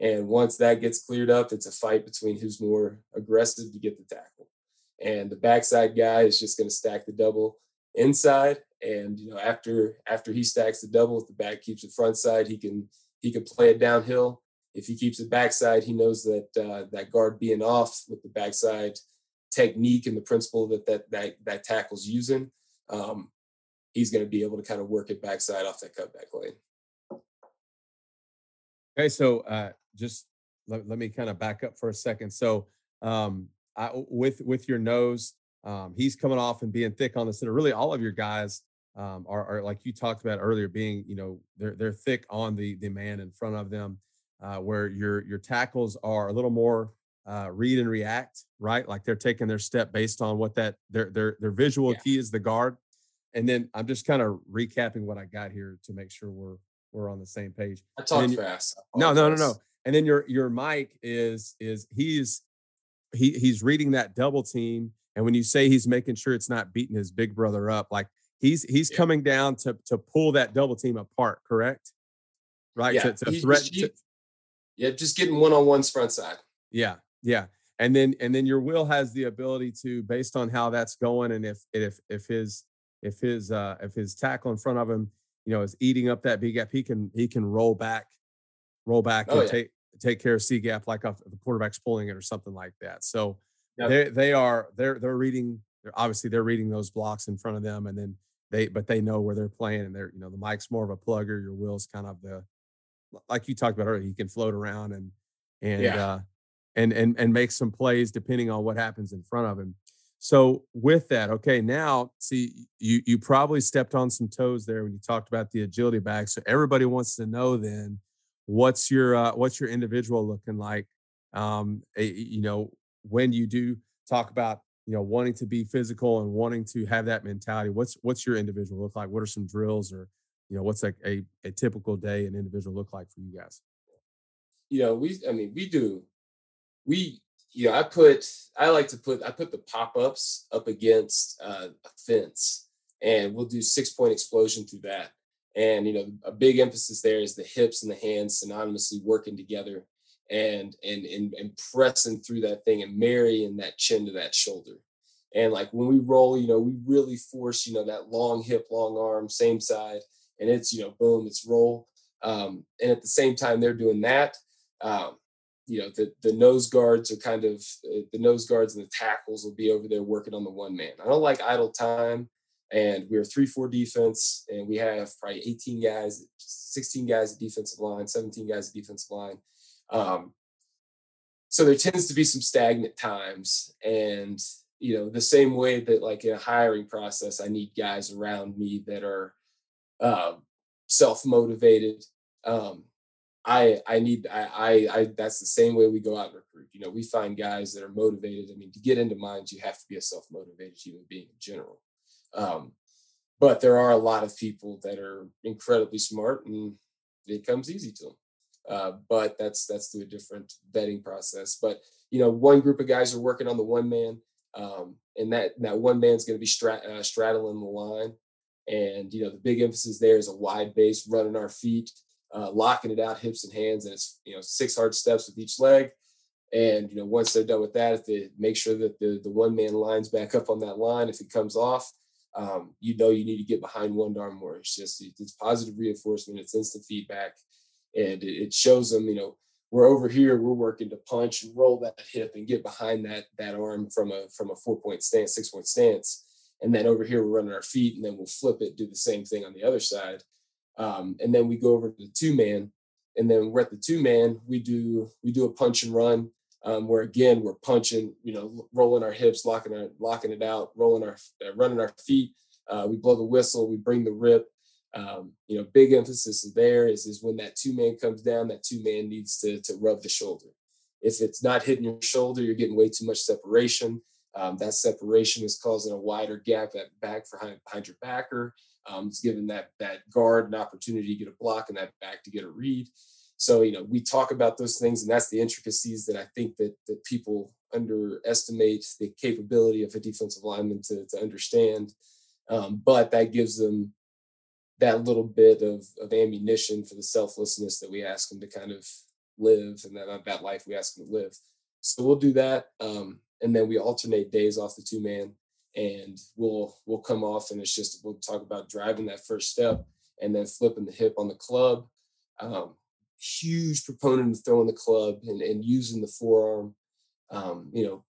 And once that gets cleared up, it's a fight between who's more aggressive to get the tackle. And the backside guy is just going to stack the double inside. And you know, after after he stacks the double, if the back keeps the front side, he can he can play it downhill. If he keeps the backside, he knows that uh, that guard being off with the backside technique and the principle that that that, that tackle's using, um, he's going to be able to kind of work it backside off that cutback lane. Okay, so uh, just let, let me kind of back up for a second. So um, I, with with your nose, um, he's coming off and being thick on the center. Really, all of your guys um, are, are like you talked about earlier, being you know they're they're thick on the the man in front of them, uh, where your your tackles are a little more uh, read and react, right? Like they're taking their step based on what that their their their visual yeah. key is the guard. And then I'm just kind of recapping what I got here to make sure we're we're on the same page. I talk fast. no, no, no, no. And then your your Mike is is he's he he's reading that double team. And when you say he's making sure it's not beating his big brother up, like he's he's yeah. coming down to to pull that double team apart, correct? Right. Yeah. To, to threat. to, yeah, just getting one on one's front side. Yeah, yeah. And then and then your will has the ability to, based on how that's going, and if if if his if his uh if his tackle in front of him, you know, is eating up that big gap, he can he can roll back, roll back oh, and yeah. take take care of C gap like the quarterback's pulling it or something like that. So yep. they they are they're they're reading they're obviously they're reading those blocks in front of them and then they but they know where they're playing and they're you know the Mike's more of a plugger, your Will's kind of the like you talked about earlier, he can float around and and yeah. uh and and and make some plays depending on what happens in front of him. So with that, okay, now see you you probably stepped on some toes there when you talked about the agility bag. So everybody wants to know then what's your uh, what's your individual looking like? Um, you know, when you do talk about you know wanting to be physical and wanting to have that mentality, what's what's your individual look like? What are some drills or you know what's like a, a typical day an individual look like for you guys? You know, we I mean we do we you know I put I like to put I put the pop ups up against uh, a fence and we'll do six point explosion through that and you know, a big emphasis there is the hips and the hands synonymously working together and and and, and pressing through that thing and marrying that chin to that shoulder. And like when we roll, you know, we really force, you know, that long hip, long arm, same side, and it's, you know, boom, it's roll. Um, and at the same time, they're doing that. Um, you know, the the nose guards are kind of uh, the nose guards and the tackles will be over there working on the one man. I don't like idle time and we are three four defense, and we have probably 18 guys, 16 guys at defensive line, 17 guys at defensive line. Um, so there tends to be some stagnant times, and you know the same way that like in a hiring process, I need guys around me that are uh, self motivated. Um, I I need I, I I that's the same way we go out and recruit. You know, we find guys that are motivated. I mean, to get into minds, you have to be a self motivated human being in general. Um, but there are a lot of people that are incredibly smart and it comes easy to them. Uh, but that's that's through a different vetting process. But you know, one group of guys are working on the one man, um, and that that one man's going to be strat, uh, straddling the line. And you know, the big emphasis there is a wide base, running our feet, uh, locking it out, hips and hands, and it's you know six hard steps with each leg. And you know, once they're done with that, if they make sure that the the one man lines back up on that line, if it comes off, um, you know you need to get behind one darn more. It's just it's positive reinforcement, it's instant feedback, and it, it shows them, you know, we're over here, we're working to punch and roll that hip and get behind that that arm from a from a four point stance, six point stance, and then over here we're running our feet, and then we'll flip it, do the same thing on the other side, um, and then we go over to the two man, and then we're at the two man, we do we do a punch and run um, where again we're punching, you know, rolling our hips, locking our locking it out, rolling our uh, running our feet. Uh, we blow the whistle, we bring the rip. Um, you know, big emphasis there is is when that two man comes down, that two man needs to to rub the shoulder. If it's not hitting your shoulder, you're getting way too much separation. Um, that separation is causing a wider gap at back for behind, behind your backer. Um, it's giving that that guard an opportunity to get a block and that back to get a read. So, you know, we talk about those things, and that's the intricacies that I think that that people underestimate the capability of a defensive lineman to, to understand. Um, but that gives them that little bit of, of ammunition for the selflessness that we ask them to kind of live and that, that life we ask them to live. So we'll do that. Um, and then we alternate days off the two man and we'll we'll come off and it's just we'll talk about driving that first step and then flipping the hip on the club. Um, huge proponent of throwing the club and, and using the forearm. Um, you know,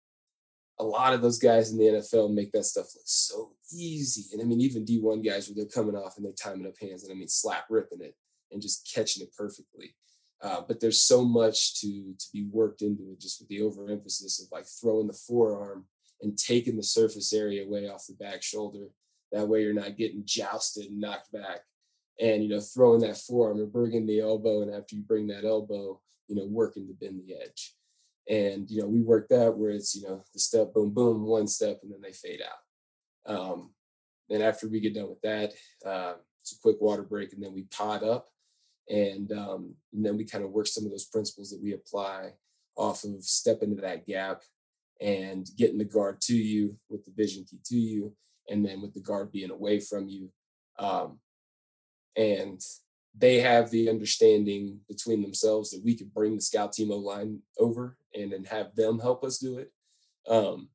a lot of those guys in the NFL make that stuff look so easy. And I mean, even D1 guys where they're coming off and they're timing up hands and I mean, slap ripping it and just catching it perfectly. Uh, but there's so much to to be worked into it just with the overemphasis of like throwing the forearm and taking the surface area away off the back shoulder. That way you're not getting jousted and knocked back and you know throwing that forearm and bringing the elbow and after you bring that elbow you know working to bend the edge and you know we work that where it's you know the step boom boom one step and then they fade out um then after we get done with that uh, it's a quick water break and then we pod up and um and then we kind of work some of those principles that we apply off of step into that gap and getting the guard to you with the vision key to you and then with the guard being away from you. Um, and they have the understanding between themselves that we could bring the scout team O line over and then have them help us do it. Um,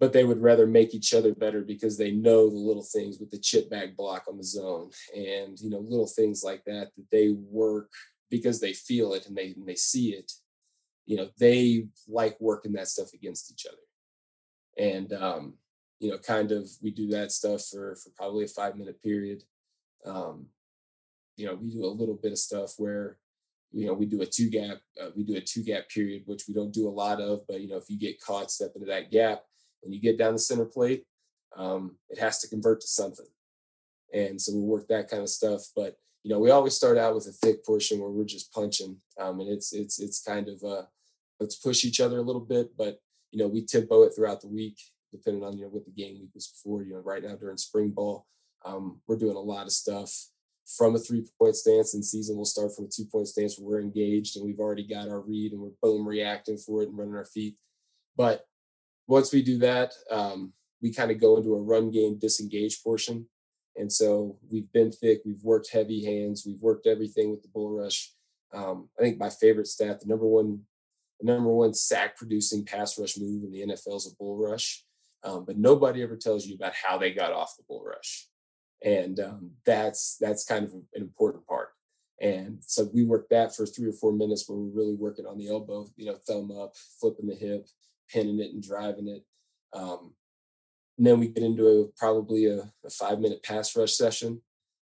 but they would rather make each other better because they know the little things with the chip back block on the zone and you know little things like that that they work because they feel it and they and they see it you know they like working that stuff against each other and um you know kind of we do that stuff for for probably a five minute period um you know we do a little bit of stuff where you know we do a two gap uh, we do a two gap period which we don't do a lot of but you know if you get caught step into that gap and you get down the center plate um, it has to convert to something. And so we work that kind of stuff but you know we always start out with a thick portion where we're just punching um, and it's it's it's kind of uh let's push each other a little bit but you know we tempo it throughout the week depending on you know what the game week was before you know right now during spring ball um, we're doing a lot of stuff from a three point stance and season. We'll start from a two point stance where we're engaged and we've already got our read and we're boom reacting for it and running our feet. But once we do that, um, we kind of go into a run game disengage portion. And so we've been thick, we've worked heavy hands, we've worked everything with the bull rush. Um, I think my favorite stat, the number one, the number one sack producing pass rush move in the NFL is a bull rush. Um, but nobody ever tells you about how they got off the bull rush and um, that's that's kind of an important part. And so we worked that for three or four minutes where we're really working on the elbow you know thumb up flipping the hip pinning it and driving it um, and then we get into a, probably a, a, five minute pass rush session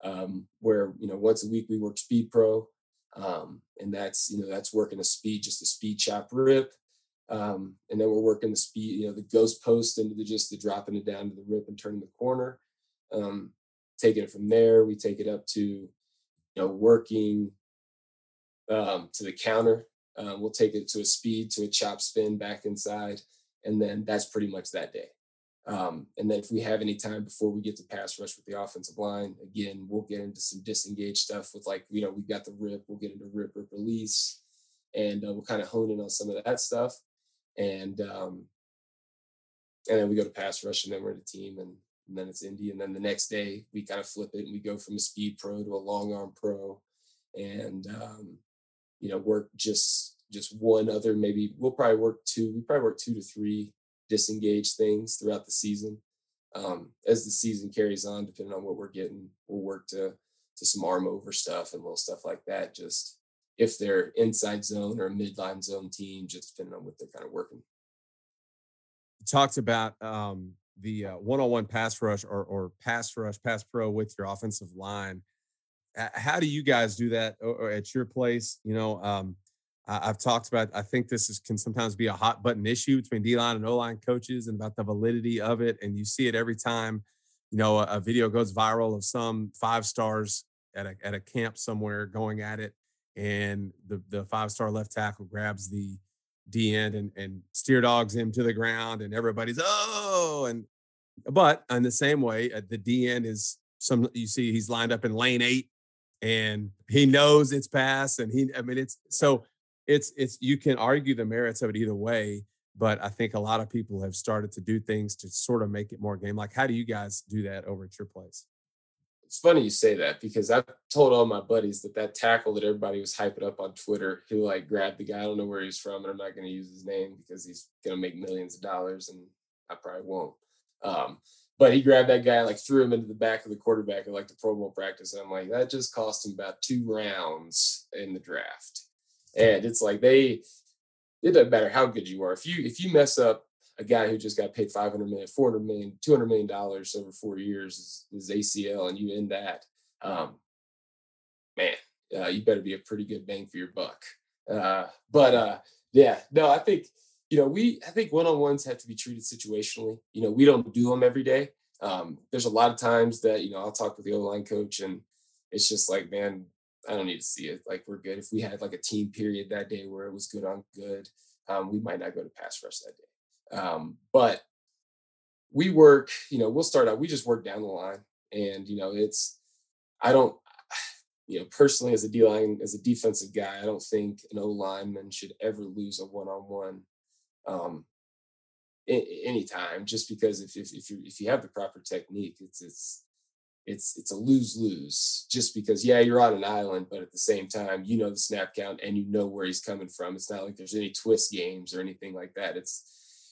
um, where you know once a week we work speed pro um, and that's you know that's working a speed just a speed chop rip um, and then we're working the speed you know the ghost post into the just the dropping it down to the rip and turning the corner um, taking it from there. We take it up to, you know, working um, to the counter. Um, we'll take it to a speed, to a chop spin back inside. And then that's pretty much that day. Um, and then if we have any time before we get to pass rush with the offensive line, again, we'll get into some disengaged stuff with like, you know, we've got the rip, we'll get into rip, rip, release, and uh, we'll kind of hone in on some of that stuff. And um, and then we go to pass rush, and then we're in team, and and then it's Indy. And then the next day we kind of flip it and we go from a speed pro to a long arm pro and, um, you know, work just, just one other, maybe we'll probably work two, we probably work two to three disengage things throughout the season. Um, as the season carries on, depending on what we're getting, we'll work to, to some arm over stuff and little stuff like that. Just if they're inside zone or midline zone team, just depending on what they're kind of working. You talked about um, the uh, one-on-one pass rush or, or pass rush, pass pro with your offensive line. How do you guys do that at your place? You know, um, I've talked about. I think this is, can sometimes be a hot button issue between D line and O line coaches, and about the validity of it. And you see it every time. You know, a, a video goes viral of some five stars at a at a camp somewhere going at it, and the the five star left tackle grabs the D end and, and steer dogs him to the ground, and everybody's oh, and but in the same way, uh, the D end is some you see he's lined up in lane eight, and he knows it's pass, and he I mean it's so it's it's you can argue the merits of it either way, but I think a lot of people have started to do things to sort of make it more game. Like, how do you guys do that over at your place? It's funny you say that because I've told all my buddies that that tackle that everybody was hyping up on Twitter, who like grabbed the guy. I don't know where he's from, and I'm not going to use his name because he's going to make millions of dollars, and I probably won't. Um, but he grabbed that guy, like threw him into the back of the quarterback at like the Pro Bowl practice, and I'm like, that just cost him about two rounds in the draft. And it's like they, it doesn't matter how good you are. If you if you mess up a guy who just got paid 500 million, 400 million, 200 million dollars over four years is, is, ACL, and you end that, um, man, uh, you better be a pretty good bang for your buck. Uh, but uh, yeah, no, I think you know we I think one on ones have to be treated situationally. You know, we don't do them every day. Um, there's a lot of times that you know I'll talk with the O line coach, and it's just like, man, I don't need to see it. Like we're good. If we had like a team period that day where it was good on good, um, we might not go to pass rush that day. Um, but we work, you know, we'll start out, we just work down the line. And, you know, it's, I don't, you know, personally as a D line, as a defensive guy, I don't think an O lineman should ever lose a one on one. Um anytime just because if, if, if you if you have the proper technique it's it's it's it's a lose lose just because yeah you're on an island but at the same time you know the snap count and you know where he's coming from it's not like there's any twist games or anything like that it's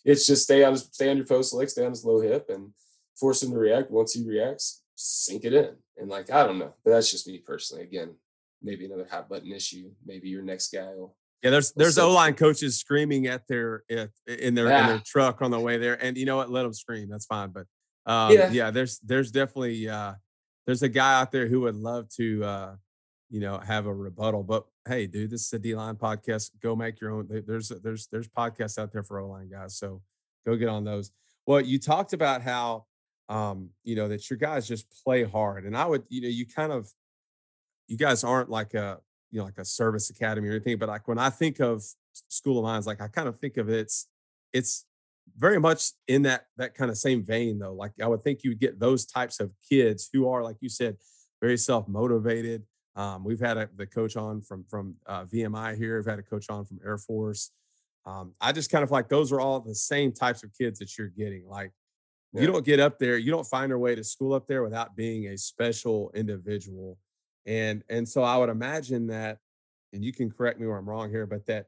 it's just stay on stay on your post leg stay on his low hip and force him to react once he reacts sink it in and like i don't know but that's just me personally again maybe another hot button issue maybe your next guy will yeah, there's there's O line coaches screaming at their in their in their truck on the way there, and you know what? Let them scream. That's fine. But um, yeah. yeah, there's there's definitely uh, there's a guy out there who would love to uh, you know have a rebuttal. But hey, dude, this is a D line podcast. Go make your own. There's there's there's podcasts out there for O line guys, so go get on those. Well, you talked about how um, you know that your guys just play hard, and I would you know you kind of you guys aren't like a you know like a service academy or anything but like when i think of school of mines like i kind of think of it's it's very much in that that kind of same vein though like i would think you would get those types of kids who are like you said very self-motivated um, we've had a, the coach on from from uh, vmi here we've had a coach on from air force um, i just kind of like those are all the same types of kids that you're getting like yeah. you don't get up there you don't find your way to school up there without being a special individual and and so I would imagine that, and you can correct me where I'm wrong here, but that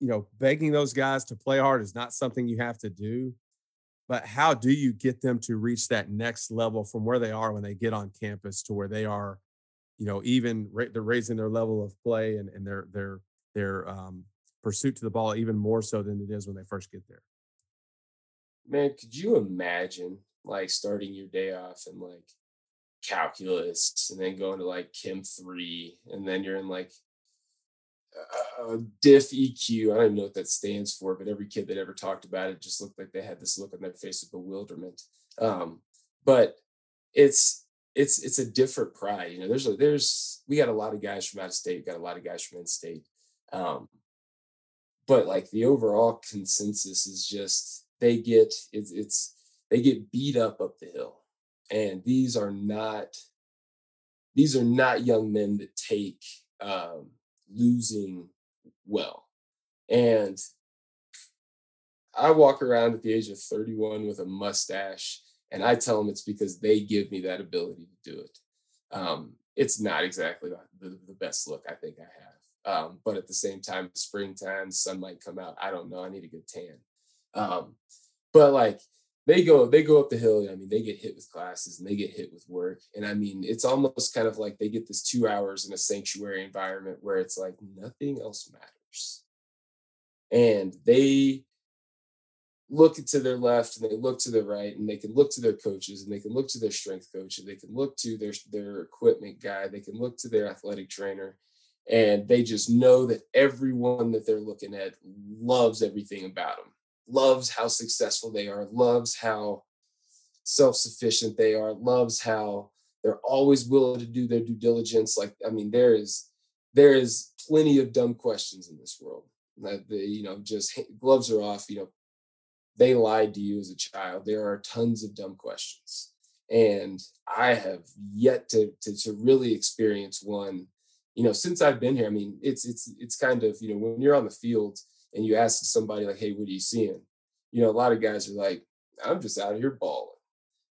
you know, begging those guys to play hard is not something you have to do. But how do you get them to reach that next level from where they are when they get on campus to where they are, you know, even ra- they're raising their level of play and, and their their their um, pursuit to the ball even more so than it is when they first get there. Man, could you imagine like starting your day off and like calculus and then going to like chem 3 and then you're in like diff eq i don't even know what that stands for but every kid that ever talked about it just looked like they had this look on their face of bewilderment. Um, but it's it's it's a different pride you know there's a, there's we got a lot of guys from out of state got a lot of guys from in state. Um, but like the overall consensus is just they get it's it's they get beat up up the hill. And these are not these are not young men that take um, losing well and i walk around at the age of 31 with a mustache and i tell them it's because they give me that ability to do it. Um, it's not exactly the, the, best look i think i have um, but at the same time springtime sun might come out i don't know i need a good tan. Um, but like they go they go up the hill i mean they get hit with classes and they get hit with work. And i mean it's almost kind of like they get this two hours in a sanctuary environment where it's like nothing else matters. And they look to their left and they look to the right and they can look to their coaches and they can look to their strength coach and they can look to their their equipment guy. They can look to their athletic trainer. And they just know that everyone that they're looking at loves everything about them loves how successful they are, loves how self sufficient they are, loves how they're always willing to do their due diligence. Like, I mean, there is there is plenty of dumb questions in this world. That the, you know, just gloves are off. You know, they lied to you as a child. There are tons of dumb questions, and I have yet to to, to really experience one. You know, since I've been here, I mean, it's it's it's kind of you know when you're on the field and you ask somebody like, "Hey, what are you seeing?" You know, a lot of guys are like, "I'm just out here balling,"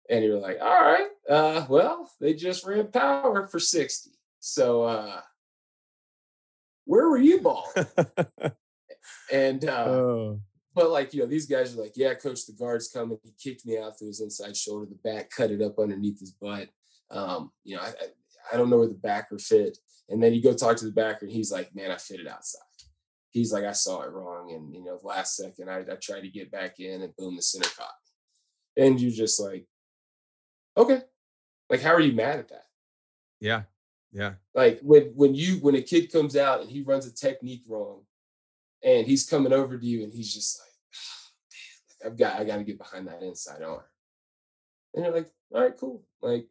and you're like, "All right, uh, well, they just ran power for 60, so uh, where were you balling?" and uh, oh. but like you know, these guys are like, "Yeah, coach, the guard's coming. He kicked me out through his inside shoulder. The back cut it up underneath his butt. Um, you know, I, I, I don't know where the backer fit." And then you go talk to the backer, and he's like, "Man, I fit it outside." He's like, I saw it wrong. And, you know, last second, I, I tried to get back in and boom, the center caught. And you're just like, okay. Like, how are you mad at that? Yeah. Yeah. Like when when you when a kid comes out and he runs a technique wrong and he's coming over to you and he's just like, oh, I've got I gotta get behind that inside arm. And you're like, all right, cool. Like,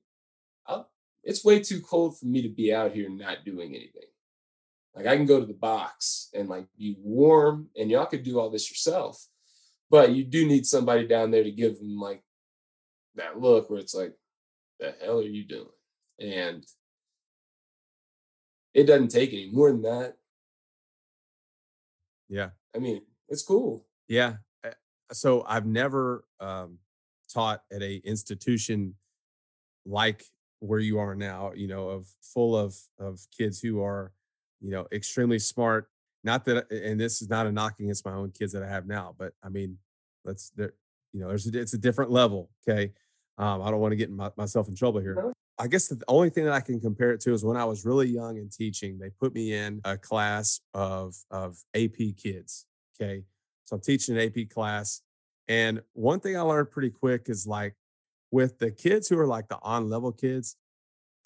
I'll, it's way too cold for me to be out here not doing anything. Like I can go to the box and like be warm and y'all could do all this yourself. But you do need somebody down there to give them like that look where it's like, the hell are you doing? And it doesn't take any more than that. Yeah. I mean, it's cool. Yeah. so I've never um, taught at a institution like where you are now, you know, of full of of kids who are, you know, extremely smart. Not that, and this is not a knock against my own kids that I have now, but I mean, let's there, you know, there's a, it's a different level. Okay, um, I don't want to get my, myself in trouble here. I guess the only thing that I can compare it to is when I was really young and teaching, they put me in a class of of AP kids. Okay, so I'm teaching an AP class, and one thing I learned pretty quick is like with the kids who are like the on level kids,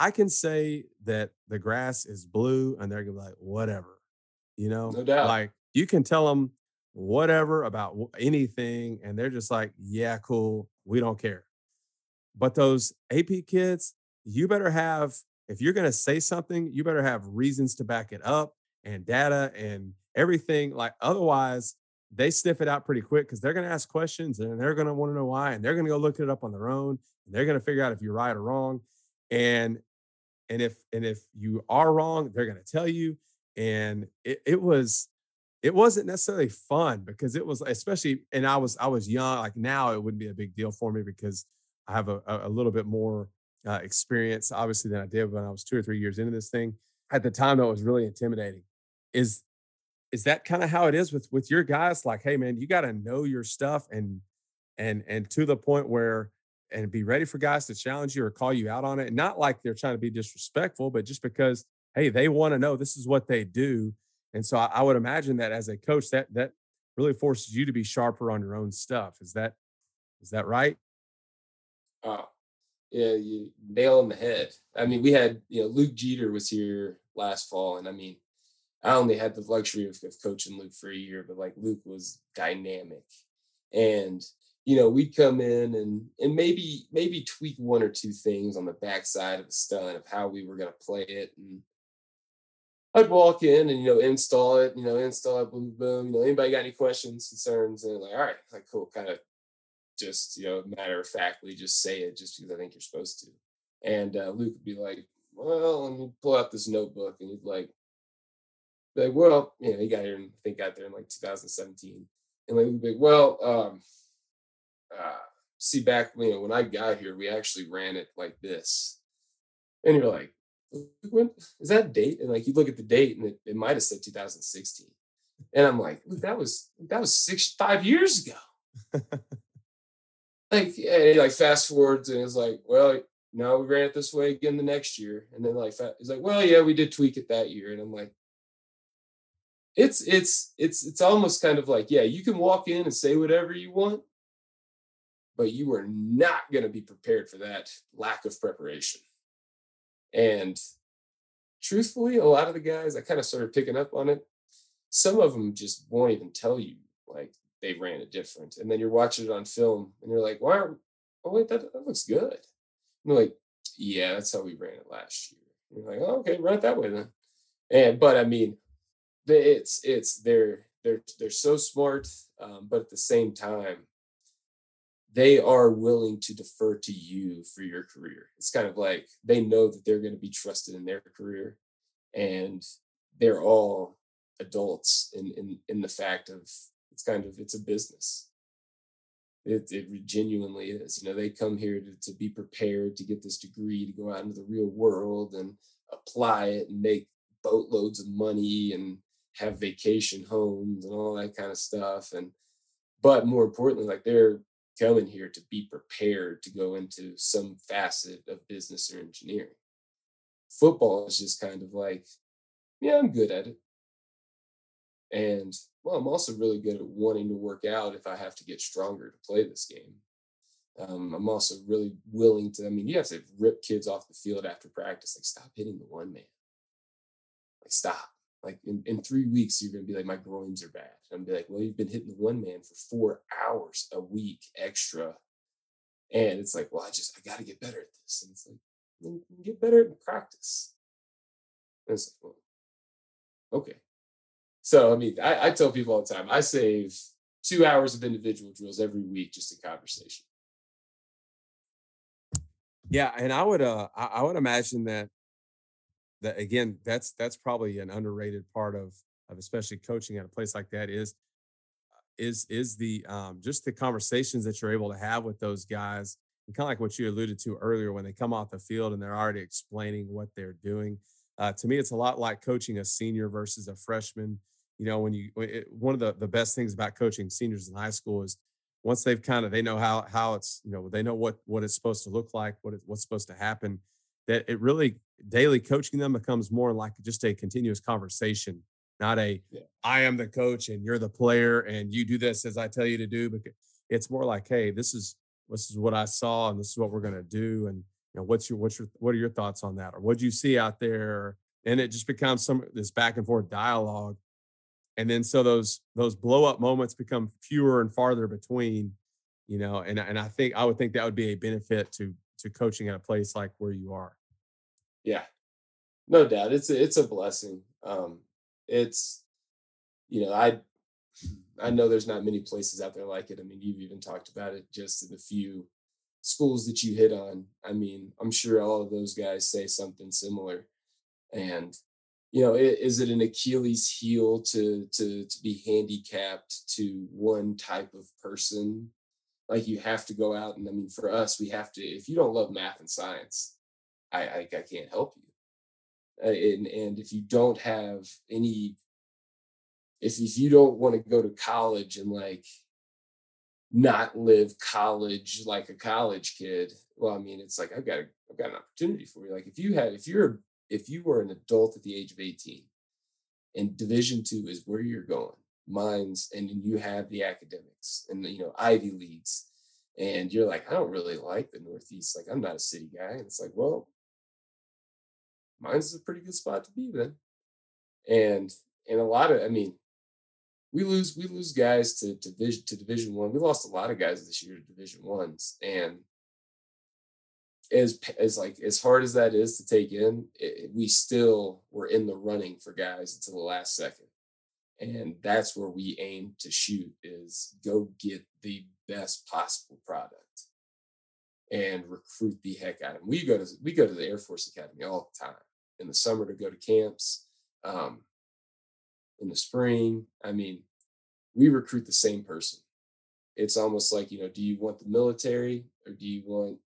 I can say that the grass is blue and they're gonna be like, whatever, you know, no doubt. like you can tell them whatever about anything, and they're just like, yeah, cool, we don't care. But those AP kids, you better have, if you're gonna say something, you better have reasons to back it up and data and everything. Like otherwise, they sniff it out pretty quick because they're going to ask questions and they're going to want to know why and they're going to go look it up on their own and they're going to figure out if you're right or wrong and and if and if you are wrong they're going to tell you and it, it was it wasn't necessarily fun because it was especially and i was i was young like now it wouldn't be a big deal for me because i have a, a little bit more uh, experience obviously than i did when i was two or three years into this thing. At the time that was really intimidating. Is is that kind of how it is with with your guys? Like hey man you got to know your stuff and and and to the point where and be ready for guys to challenge you or call you out on it. Not like they're trying to be disrespectful but just because hey they want to know this is what they do. And so I, I, would imagine that as a coach that that really forces you to be sharper on your own stuff. Is that is that right? Oh yeah you nail on the head. I mean we had you know luke jeter was here last fall and i mean I only had the luxury of, of coaching Luke for a year, but like Luke was dynamic. And you know, we'd come in and and maybe maybe tweak one or two things on the backside of the stun of how we were going to play it. And I'd walk in and you know install it, you know, install it, boom, boom. You know, anybody got any questions, concerns? And like, all right, like cool, kind of just you know, matter of factly, just say it just because I think you're supposed to. And uh, Luke would be like, well, let me pull out this notebook, and he'd like, like, well, you know, he got here and I think got there in like 2017. And like, like well, um, uh, see back, you know, when I got here, we actually ran it like this. And you're like, when is that date? And like you look at the date and it, it might have said 2016. And I'm like, that was that was six five years ago. like yeah, like fast forwards and it's like, well, no, we ran it this way again the next year. And then like it's like, well, yeah, we did tweak it that year. And I'm like, it's it's it's it's almost kind of like yeah you can walk in and say whatever you want but you are not going to be prepared for that lack of preparation. And truthfully a lot of the guys i kind of started picking up on it. Some of them just won't even tell you like they ran it different. And then you're watching it on film and you're like why aren't oh wait that, that looks good. And you're like yeah that's how we ran it last year. And you're like oh, okay run it that way then. And but i mean it's it's they're they're they're so smart, um, but at the same time, they are willing to defer to you for your career. It's kind of like they know that they're going to be trusted in their career, and they're all adults in in in the fact of it's kind of it's a business. It, it genuinely is. You know, they come here to, to be prepared to get this degree to go out into the real world and apply it and make boatloads of money and have vacation homes and all that kind of stuff. And but more importantly, like they're coming here to be prepared to go into some facet of business or engineering. Football is just kind of like, yeah, I'm good at it. And well, I'm also really good at wanting to work out if I have to get stronger to play this game. Um, I'm also really willing to, I mean, you have to rip kids off the field after practice, like stop hitting the one man. Like stop like in, in three weeks, you're going to be like, my groins are bad. And I'm be like, well, you've been hitting the one man for four hours a week extra. And it's like, well, I just, I got to get better at this. And it's like, get better at practice. And it's like, well, okay. So, I mean, I, I tell people all the time, I save two hours of individual drills every week just in conversation. Yeah, and I would uh I would imagine that that again, that's that's probably an underrated part of of especially coaching at a place like that is is is the um, just the conversations that you're able to have with those guys, and kind of like what you alluded to earlier when they come off the field and they're already explaining what they're doing. Uh, to me, it's a lot like coaching a senior versus a freshman. You know, when you it, one of the the best things about coaching seniors in high school is once they've kind of they know how how it's you know they know what what it's supposed to look like, what it, what's supposed to happen. That it really daily coaching them becomes more like just a continuous conversation not a yeah. I am the coach and you're the player and you do this as I tell you to do. But it's more like, hey, this is this is what I saw and this is what we're gonna do. And you know, what's your what's your what are your thoughts on that? Or what do you see out there? And it just becomes some this back and forth dialogue. And then so those those blow up moments become fewer and farther between, you know, and and I think I would think that would be a benefit to to coaching at a place like where you are. Yeah. No doubt. It's a, it's a blessing. Um, it's you know i i know there's not many places out there like it. I mean you've even talked about it just in the few schools that you hit on. I mean i'm sure all of those guys say something similar. And you know is it an achilles heel to to to be handicapped to one type of person? Like you have to go out and i mean for us we have to if you don't love math and science i i, I can't help you and, and if you don't have any if, if you don't want to go to college and like not live college like a college kid well i mean it's like i've got a, i've got an opportunity for you. Like if you had if you're if you were an adult at the age of 18 and division two is where you're going mines and you have the academics and you know ivy leagues and you're like i don't really like the northeast. Like i'm not a city guy. And it's like well mine's a pretty good spot to be then. And and a lot of, I mean, we lose we lose guys to to division to division one. We lost a lot of guys this year to division ones, and as as like as hard as that is to take in, it, we still were in the running for guys until the last second, and that's where we aim to shoot is go get the best possible product and recruit the heck out of them. We go to we go to the Air Force Academy all the time in the summer to go to camps, um, in the spring. I mean, we recruit the same person. It's almost like, you know, do you want the military or do you want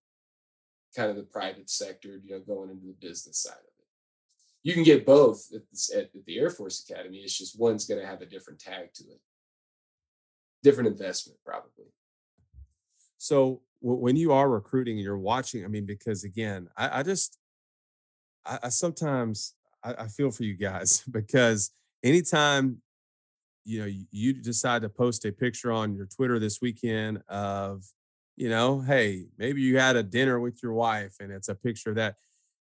kind of the private sector, you know, going into the business side of it? You can get both at, at, at the Air Force Academy. It's just one's going to have a different tag to it, different investment, probably. So when you are recruiting, you're watching. I mean, because again, I, I just I, I sometimes I, I, feel for you guys because anytime you know you, you decide to post a picture on your Twitter this weekend of you know, hey, maybe you had a dinner with your wife and it's a picture that.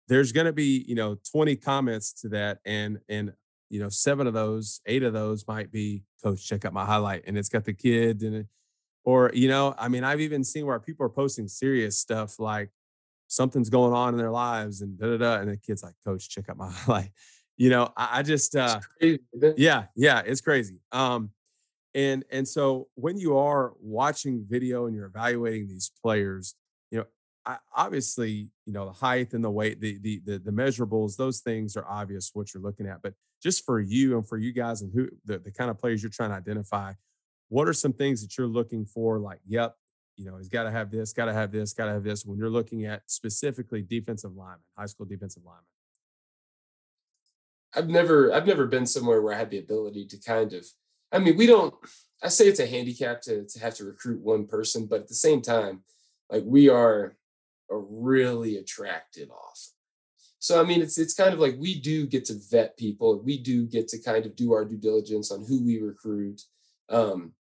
There's going to be, you know, 20 comments to that. And, and, you know, seven of those, eight of those might be, coach, check out my highlight. And it's got the kid and, or, you know, I mean, I've even seen where people are posting serious stuff like, something's going on in their lives and da da da. And the kid's like, Coach, check out my highlight. You know, I, I just uh yeah, yeah, it's crazy. Um, and and so when you are watching video and you're evaluating these players, you know, I, obviously, you know, the height and the weight, the, the the the measurables, those things are obvious what you're looking at. But just for you and for you guys and who the, the kind of players you're trying to identify, what are some things that you're looking for? Like, yep, you know, he's got to have this, got to have this, got to have this. When you're looking at specifically defensive linemen, high school defensive linemen. I've never, I've never been somewhere where I had the ability to kind of, I mean, we don't, I say it's a handicap to, to have to recruit one person, but at the same time, like we are a really attractive offer. So I mean, it's it's kind of like we do get to vet people. We do get to kind of do our due diligence on who we recruit. Um,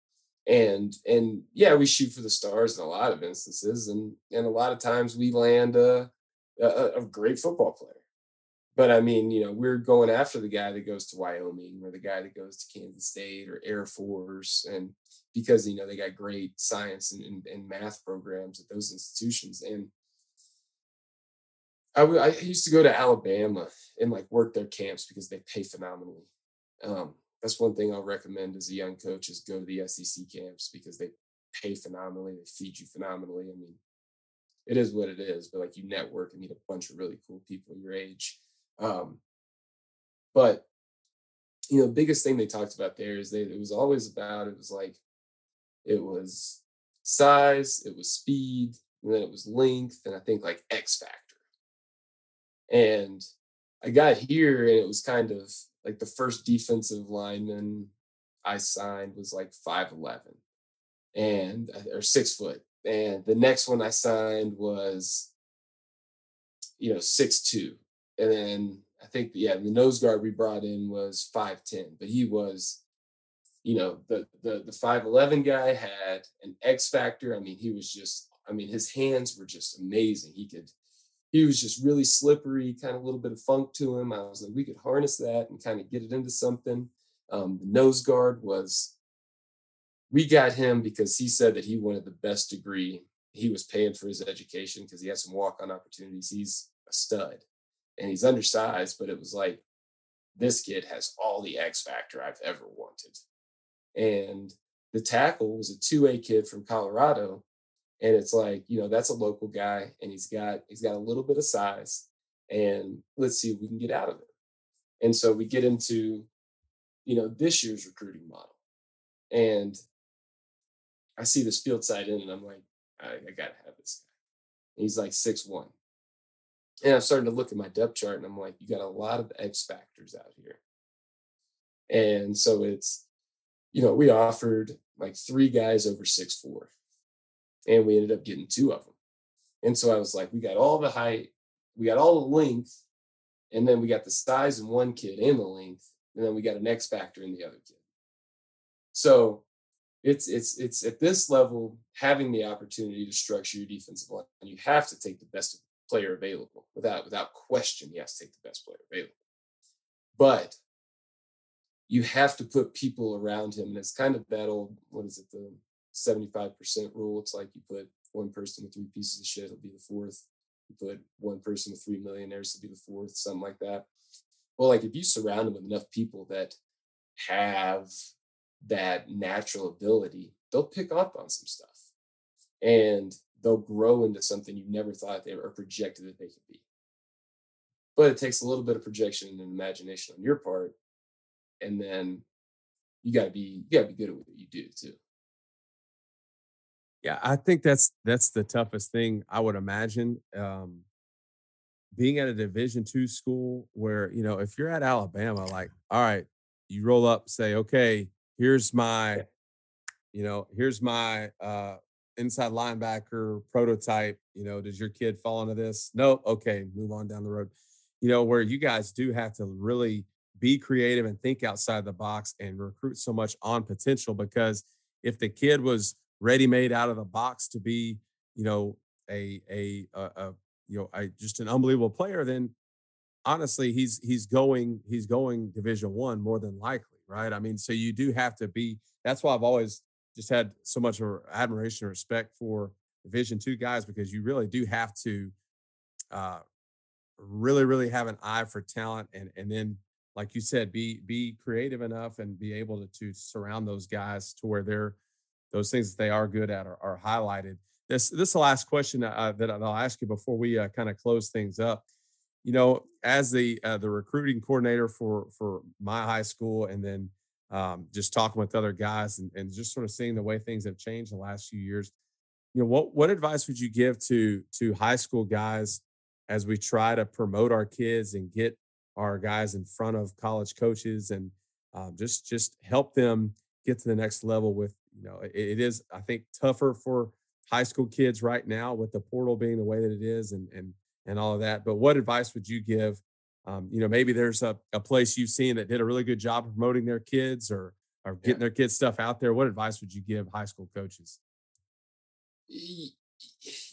and and yeah we shoot for the stars in a lot of instances and and a lot of times we land a, a, a great football player. But i mean you know we're going after the guy that goes to wyoming or the guy that goes to kansas state or air force and because you know they got great science and, and, and math programs at those institutions and I, w- I used to go to alabama and like work their camps because they pay phenomenally. Um, that's one thing I'll recommend as a young coach is go to the SEC camps because they pay phenomenally, they feed you phenomenally. I mean, it is what it is, but like you network and meet a bunch of really cool people your age. Um, but you know, biggest thing they talked about there is they it was always about it was like it was size, it was speed, and then it was length, and I think like X factor. And I got here, and it was kind of like the first defensive lineman I signed was like 5'11 and uh, or six foot. And the next one I signed was, you know, six two. And then I think, yeah, the nose guard we brought in was 5'10, but he was, you know, the the the 5'11 guy had an X factor. I mean, he was just, I mean, his hands were just amazing. He could, he was just really slippery, kind of a little bit of funk to him. I was like, we could harness that and kind of get it into something. Um, the nose guard was, we got him because he said that he wanted the best degree. He was paying for his education because he had some walk on opportunities. He's a stud and he's undersized, but it was like, this kid has all the X factor I've ever wanted. And the tackle was a 2A kid from Colorado. And it's like, you know, that's a local guy and he's got he's got a little bit of size. And let's see if we can get out of it. And so we get into, you know, this year's recruiting model. And I see this field side in and I'm like, I, I gotta have this guy. And he's like six one. And I'm starting to look at my depth chart and I'm like, you got a lot of X factors out here. And so it's, you know, we offered like three guys over six four. And we ended up getting two of them. And so I was like, we got all the height, we got all the length, and then we got the size in one kid and the length, and then we got an X factor in the other kid. So it's it's it's at this level having the opportunity to structure your defensive line, and you have to take the best player available without without question. You have to take the best player available, but you have to put people around him, and it's kind of that old what is it the seventy five percent rule? It's like you put one person with three pieces of shit, it'll be the fourth. You put one person with three millionaires, it'll be the fourth, something like that. Well, like if you surround them with enough people that have that natural ability, they'll pick up on some stuff and they'll grow into something you never thought they were projected that they could be. But it takes a little bit of projection and imagination on your part. And then you gotta be you gotta be good at what you do too. Yeah, I think that's that's the toughest thing I would imagine. Um, being at a division two school where, you know, if you're at Alabama, like, all right, you roll up, say, okay, here's my, you know, here's my uh inside linebacker prototype. You know, does your kid fall into this? No, okay, move on down the road. You know, where you guys do have to really be creative and think outside the box and recruit so much on potential because if the kid was ready made out of the box to be, you know, a a a, a you know, a, just an unbelievable player, then honestly, he's he's going he's going Division One more than likely right? I mean, so you do have to be. That's why I've always just had so much admiration and respect for Division two guys because you really do have to uh, really, really have an eye for talent, and and then, like you said, be be creative enough and be able to to surround those guys to where they're those things that they are good at are, are highlighted. This this is the last question uh, that I'll ask you before we uh, kind of close things up you know, as the uh, the recruiting coordinator for for my high school, and then um, just talking with other guys, and, and just sort of seeing the way things have changed the last few years, you know, what what advice would you give to to high school guys as we try to promote our kids and get our guys in front of college coaches and um, just just help them get to the next level with you know it, it is I think tougher for high school kids right now with the portal being the way that it is and and and all of that. But what advice would you give? Um, you know, maybe there's a, a place you've seen that did a really good job promoting their kids or or getting yeah. their kids stuff out there. What advice would you give high school coaches?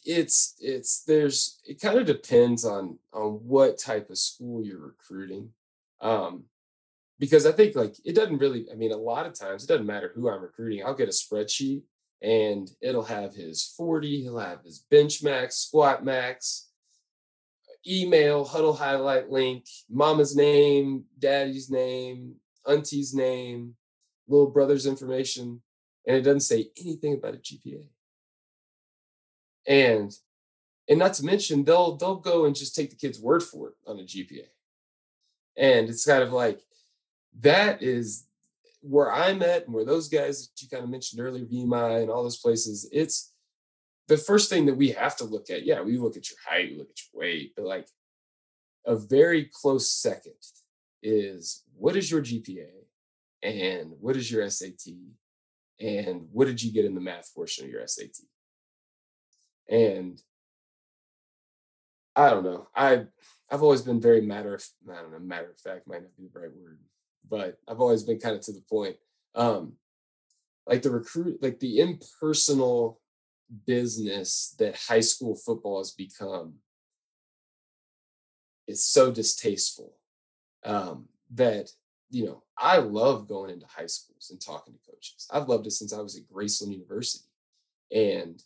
It's it's there's it kind of depends on on what type of school you're recruiting. Um, because I think like it doesn't really, I mean, a lot of times it doesn't matter who I'm recruiting. I'll get a spreadsheet and it'll have his 40, he'll have his bench max, squat max, email, Hudl highlight link, mama's name, daddy's name, auntie's name, little brother's information, and it doesn't say anything about a GPA. And and not to mention they'll they'll go and just take the kid's word for it on a GPA. And it's kind of like that is where I'm at and where those guys that you kind of mentioned earlier, VMI and all those places, it's the first thing that we have to look at. Yeah, we look at your height, we look at your weight, but like a very close second is what is your GPA and what is your SAT and what did you get in the math portion of your SAT? And I don't know. I I've always been very matter of I don't know, matter of fact might not be the right word, but I've always been kind of to the point. Um like the recruit like the impersonal business that high school football has become is so distasteful um, that you know I love going into high schools and talking to coaches. I've loved it since I was at Graceland University, and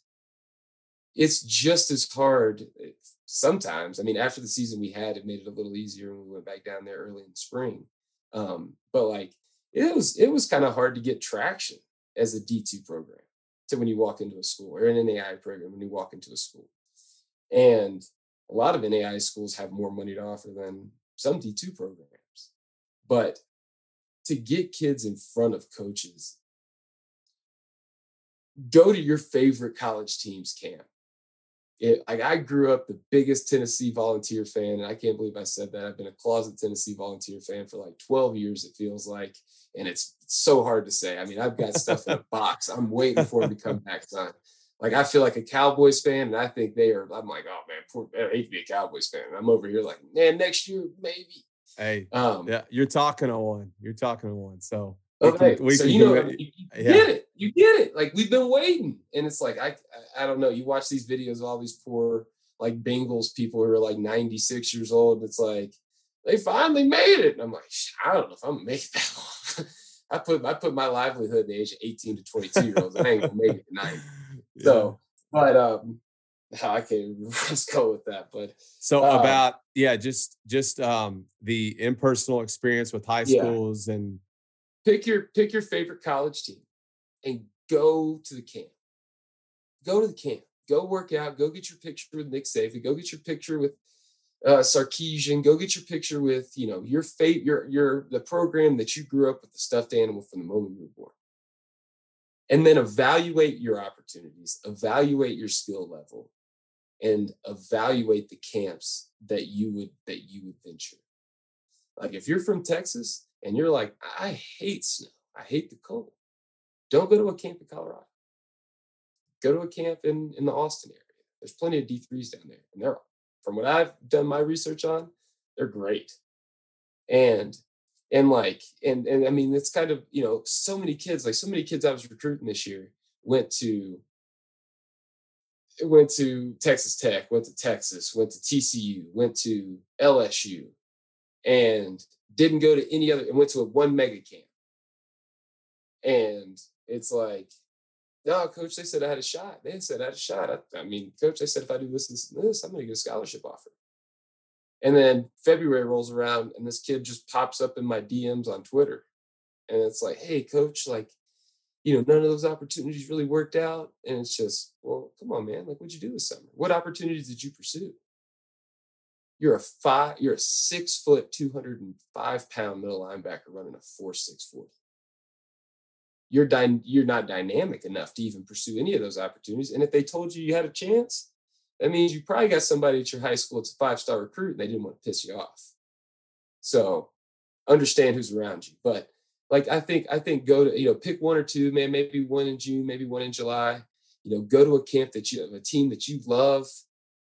it's just as hard eh, sometimes. I mean, after the season we had, it made it a little easier when we went back down there early in the spring. Um, but like it was, it was kind of hard to get traction as a D two program to when you walk into a school or an NAIA program when you walk into a school. And a lot of NAIA schools have more money to offer than some D2 programs. But to get kids in front of coaches, go to your favorite college team's camp. It, like I grew up the biggest Tennessee volunteer fan, and I can't believe I said that. I've been a closet Tennessee volunteer fan for like 12 years, it feels like and it's so hard to say. I mean, I've got stuff in a box. I'm waiting for him to come back, son. Like I feel like a Cowboys fan, and I think they are. I'm like, oh man, poor, I hate to be a Cowboys fan. I'm over here like, man, next year maybe. Hey, um, yeah, you're talking to one. You're talking to one. So okay, can, so you know, you, you yeah. get it. You get it. Like we've been waiting, and it's like I, I, don't know. You watch these videos, of all these poor like Bengals people who are like 96 years old. It's like they finally made it. And I'm like, I don't know if I'm gonna make it that long. I put I put my livelihood in the age of 18 to 22 year olds. I ain't gonna make it tonight. Yeah. So, but um, I can't let's go with that. But so um, about yeah, just just um the impersonal experience with high schools yeah. and pick your pick your favorite college team and go to the camp. Go to the camp. Go work out. Go get your picture with Nick Saban. Go get your picture with uh, Sarkisian, go get your picture with you know your fate, your your the program that you grew up with the stuffed animal from the moment you were born, and then evaluate your opportunities, evaluate your skill level, and evaluate the camps that you would that you would venture. Like if you're from Texas and you're like, I hate snow, I hate the cold, don't go to a camp in Colorado. Go to a camp in in the Austin area. There's plenty of D3s down there, and they're from what I've done my research on, they're great. And and like and and I mean it's kind of you know so many kids like so many kids I was recruiting this year went to went to Texas Tech, went to Texas, went to TCU, went to LSU, and didn't go to any other and went to a one mega camp. And it's like no, coach, they said I had a shot. They said I had a shot. I, I mean, coach, they said if I do this, this, this, I'm going to get a scholarship offer. And then February rolls around and this kid just pops up in my DMs on Twitter. And it's like, hey, coach, like, you know, none of those opportunities really worked out. And it's just, well, come on, man. Like, what'd you do this summer? What opportunities did you pursue? You're a five, you're a six foot, 205 pound middle linebacker running a four, six, four. you're dy- you're not dynamic enough to even pursue any of those opportunities. And if they told you you had a chance, that means you probably got somebody at your high school that's a five star recruit and they didn't want to piss you off. So understand who's around you. But like I think I think go to you know pick one or two, man, maybe one in June, maybe one in July. You know, go to a camp that you have a team that you love.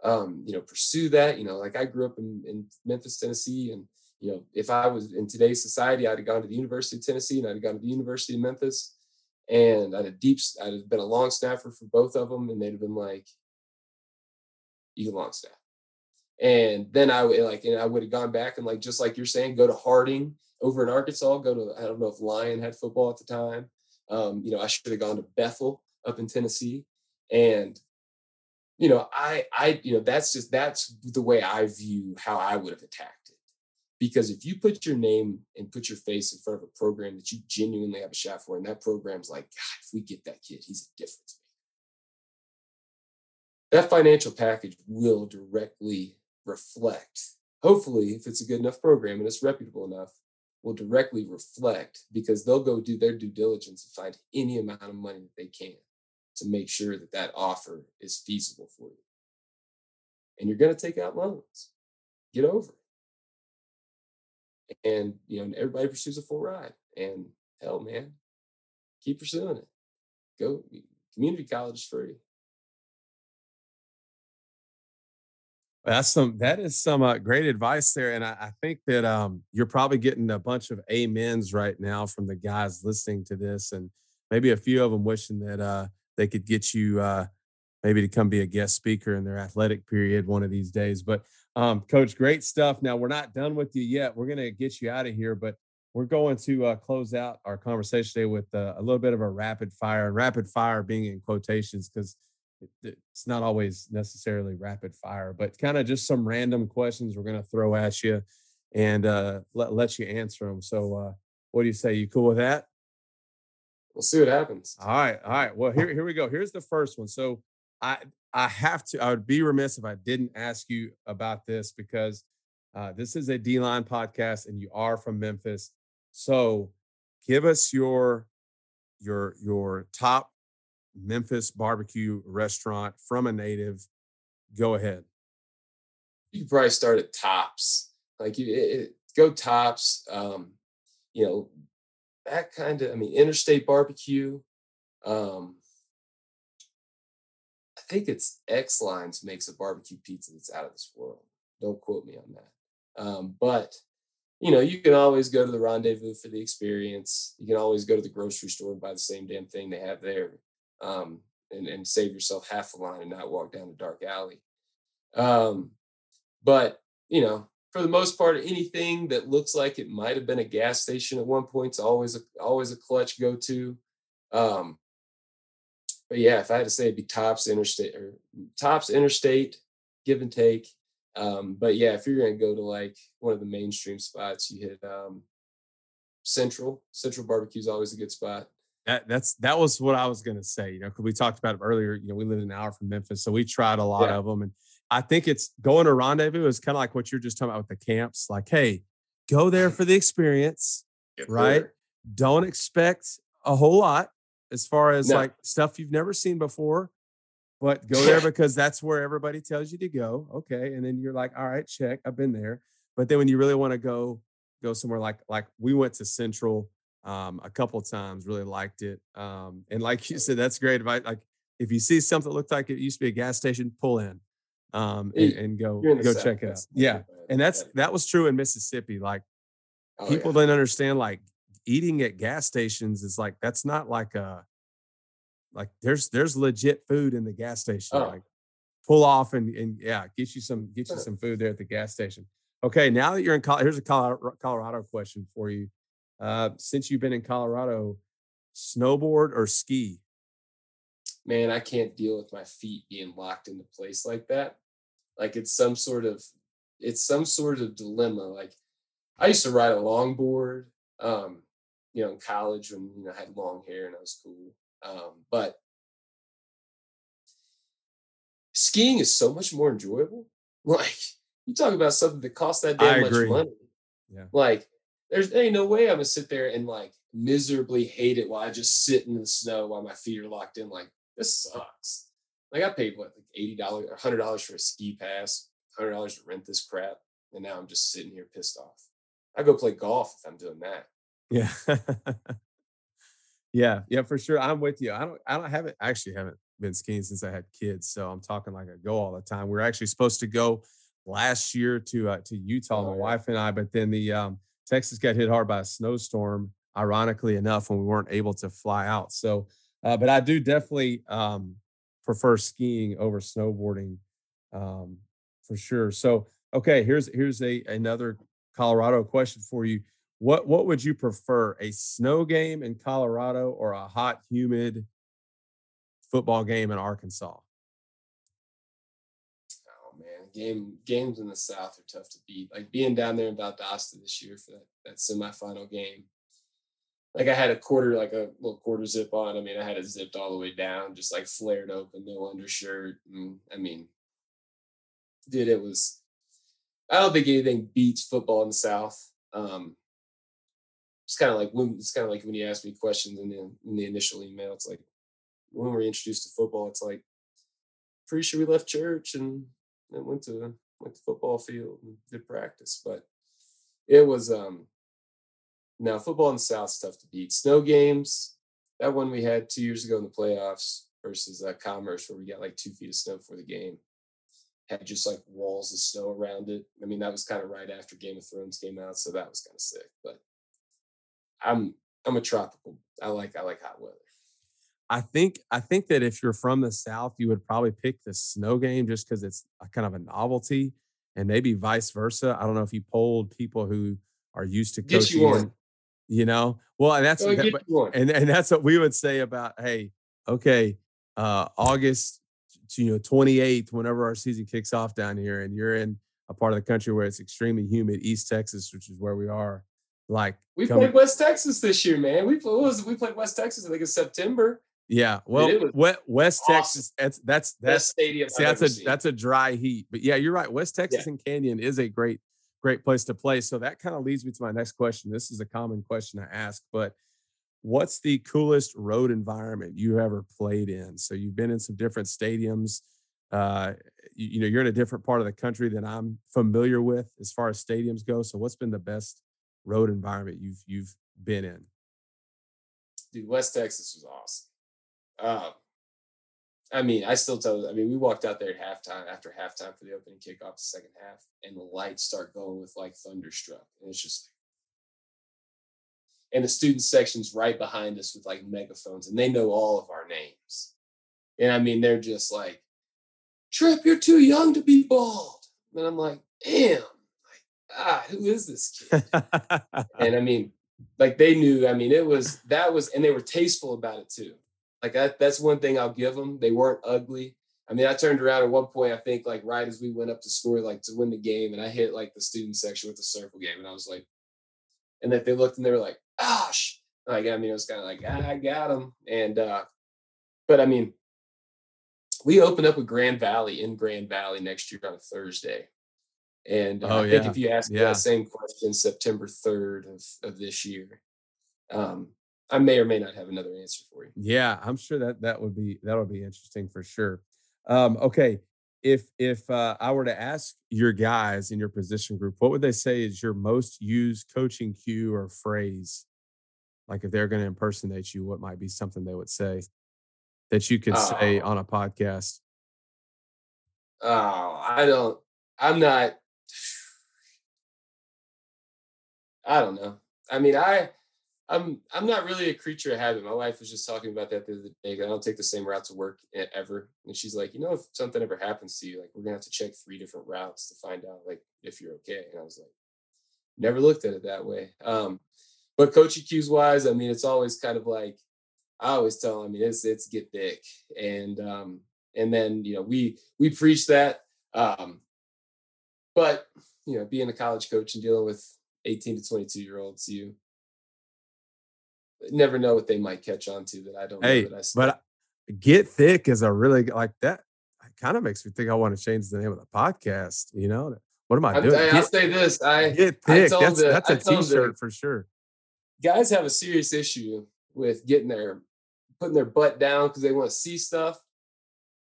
Um, you know, pursue that. You know, like I grew up in, in Memphis, Tennessee, and you know, if I was in today's society, I'd have gone to the University of Tennessee and I'd have gone to the University of Memphis and I'd have deep, I'd have been a long snapper for both of them. And they'd have been like, you can long snap. And then I would like, and I would have gone back and like, just like you're saying, go to Harding over in Arkansas, go to, I don't know if Lyon had football at the time. Um, you know, I should have gone to Bethel up in Tennessee. And, you know, I, I, you know, that's just, that's the way I view how I would have attacked it. because if you put your name and put your face in front of a program that you genuinely have a shot for, and that program's like, God, if we get that kid, he's a difference maker. That financial package will directly reflect, hopefully, if it's a good enough program and it's reputable enough, will directly reflect because they'll go do their due diligence and find any amount of money that they can to make sure that that offer is feasible for you. And you're going to take out loans. Get over it. And, you know, everybody pursues a full ride. And hell, man, keep pursuing it. Go, community college is free. That's some that is some uh, great advice there, and I, I, think that um, you're probably getting a bunch of amens right now from the guys listening to this, and maybe a few of them wishing that uh, they could get you uh, maybe to come be a guest speaker in their athletic period one of these days. But um, coach, great stuff. Now we're not done with you yet. We're gonna get you out of here, but we're going to uh, close out our conversation today with uh, a little bit of a rapid fire, and rapid fire being in quotations because it's not always necessarily rapid fire, but kind of just some random questions we're going to throw at you and uh, let, let you answer them. So, uh, what do you say? You cool with that? We'll see what happens. All right. All right. Well, here, here we go. Here's the first one. So, I, I have to, I would be remiss if I didn't ask you about this because uh, this is a D line podcast and you are from Memphis. So, give us your, your, your top Memphis barbecue restaurant from a native, go ahead. You probably start at Tops. Like you it, it, go Tops. Um, you know, that kind of I mean interstate barbecue. Um I think it's X Lines makes a barbecue pizza that's out of this world. Don't quote me on that. Um, but you know, you can always go to the rendezvous for the experience. You can always go to the grocery store and buy the same damn thing they have there um, and, and save yourself half a line and not walk down a dark alley. Um, but you know, for the most part, anything that looks like it might have been a gas station at one point is always a always a clutch go to. Um, but yeah, if I had to say, it'd be tops interstate or tops interstate, give and take. Um, but yeah, if you're gonna go to like one of the mainstream spots, you hit um, Central. Central barbecue is always a good spot. That, that's that was what I was gonna say. You know, because we talked about it earlier. You know, we live an hour from Memphis, so we tried a lot yeah. of them, and I think it's going to rendezvous is kind of like what you're just talking about with the camps. Like, hey, go there for the experience, Get right? There. Don't expect a whole lot as far as no. like stuff you've never seen before, but go there because that's where everybody tells you to go. Okay, and then you're like, all right, check, I've been there. But then when you really want to go, go somewhere like like we went to Central um, a couple times. Really liked it. Um, and like you said, that's great. If I like, if you see something that looks like it used to be a gas station, pull in um, and, and go go South, check it out. Yeah, and that's that was true in Mississippi. Like oh, people yeah. didn't understand like eating at gas stations is like that's not like a like there's there's legit food in the gas station. Oh. Like pull off and and yeah, get you some get you some food there at the gas station. Okay, now that you're in Colorado, here's a Colorado, Colorado question for you. Uh, since you've been in Colorado, snowboard or ski? Man, I can't deal with my feet being locked into place like that. Like it's some sort of it's some sort of dilemma. Like I used to ride a longboard, um, you know, in college when you know I had long hair and I was cool. Um, but skiing is so much more enjoyable. Like you talk about something that costs that damn much money. Yeah. Like there's ain't no way I'm gonna sit there and like miserably hate it while I just sit in the snow while my feet are locked in. Like this sucks. Like I paid what like eighty dollars or hundred dollars for a ski pass, hundred dollars to rent this crap, and now I'm just sitting here pissed off. I go play golf if I'm doing that. Yeah. yeah, yeah, for sure. I'm with you. I don't I don't haven't actually haven't been skiing since I had kids. So I'm talking like I go all the time. We are actually supposed to go last year to uh, to Utah, oh, my yeah. wife and I, but then the um Texas got hit hard by a snowstorm, ironically enough, when we weren't able to fly out. So, uh, but I do definitely um, prefer skiing over snowboarding um, for sure. So, okay, here's here's a another Colorado question for you. What what would you prefer, a snow game in Colorado or a hot, humid football game in Arkansas? Oh man, game games in the South are tough to beat. Like being down there in Valdosta this year for that, that semifinal game. Like I had a quarter, like a little quarter zip on. I mean, I had it zipped all the way down, just like flared open, no undershirt. And I mean, dude, it was. I don't think anything beats football in the South. Um, it's kind of like when it's kind of like when you ask me questions in the in the initial email. It's like when we introduced to football, it's like pretty sure we left church and, and went to went to football field and did practice, but it was um now football in the South tough to beat. Snow games, that one we had two years ago in the playoffs versus uh, Commerce, where we got like two feet of snow for the game, had just like walls of snow around it. I mean, that was kind of right after Game of Thrones came out, so that was kind of sick. But I'm I'm a tropical. I like I like hot weather. I think I think that if you're from the South, you would probably pick the snow game just because it's a kind of a novelty, and maybe vice versa. I don't know if you polled people who are used to you coaching. You know. Well, and that's that- get but- you on. and and that's what we would say about hey, okay, uh August to, you know 28th, whenever our season kicks off down here, and you're in a part of the country where it's extremely humid, East Texas, which is where we are. Like We come- played West Texas this year, man. We was we played West Texas. I think in September. yeah, well, West awesome. Texas, that's that's Best that's stadium. See, I've that's a seen. that's a dry heat. But yeah, you're right. West Texas and Canyon is a great great place to play. So that kind of leads me to my next question. This is a common question I ask, but what's the coolest road environment you ever played in? So you've been in some different stadiums. Uh, you, you know, you're in a different part of the country than I'm familiar with as far as stadiums go. So what's been the best road environment you've you've been in? dude, West Texas was awesome. Um, I mean, I still tell. I mean, we walked out there at halftime after halftime for the opening kickoff, the second half, and the lights start going with like thunderstruck, and it's just like, and the student section's right behind us with like megaphones, and they know all of our names, and I mean, they're just like, "Trip, you're too young to be bald," and I'm like, "Damn." Like, ah, who is this kid? and I mean, like they knew. I mean, it was that was, and they were tasteful about it too. Like that, that's one thing I'll give them. They weren't ugly. I mean, I turned around at one point. I think like right as we went up to score, like to win the game, and I hit like the student section with the circle game, and I was like, and then they looked and they were like, "Gosh!" Like I mean, it was kind of like ah, I got them, and uh, but I mean, we open up with Grand Valley in Grand Valley next year on a Thursday. And uh, Oh, I think yeah. if you ask Yeah. that same question September 3rd of, of this year, um, I may or may not have another answer for you. Yeah, I'm sure that that would be that would be interesting for sure. Um, okay, if if uh, I were to ask your guys in your position group, what would they say is your most used coaching cue or phrase? Like if they're going to impersonate you, what might be something they would say that you could say Oh. on a podcast? Oh, I don't, I'm not, I don't know. I mean, I, I'm, I'm not really a creature of habit. My wife was just talking about that the other day. I don't take the same route to work ever. And she's like, you know, if something ever happens to you, like we're gonna have to check three different routes to find out like if you're okay. And I was like, never looked at it that way. Um, but coaching cues wise, I mean, it's always kind of like I always tell. I mean, it's it's get thick, and um, and then you know we we preach that. Um, but you know, being a college coach and dealing with 18 to 22 year olds, you never know what they might catch on to that I don't Hey, know that I but get thick is a really like that. Kind of makes me think I want to change the name of the podcast. You know, what am I doing? I, will say this: I get I thick. told That's the- that's I a the- t-shirt for sure. guys have a serious issue with getting their putting their butt down because they want to see stuff.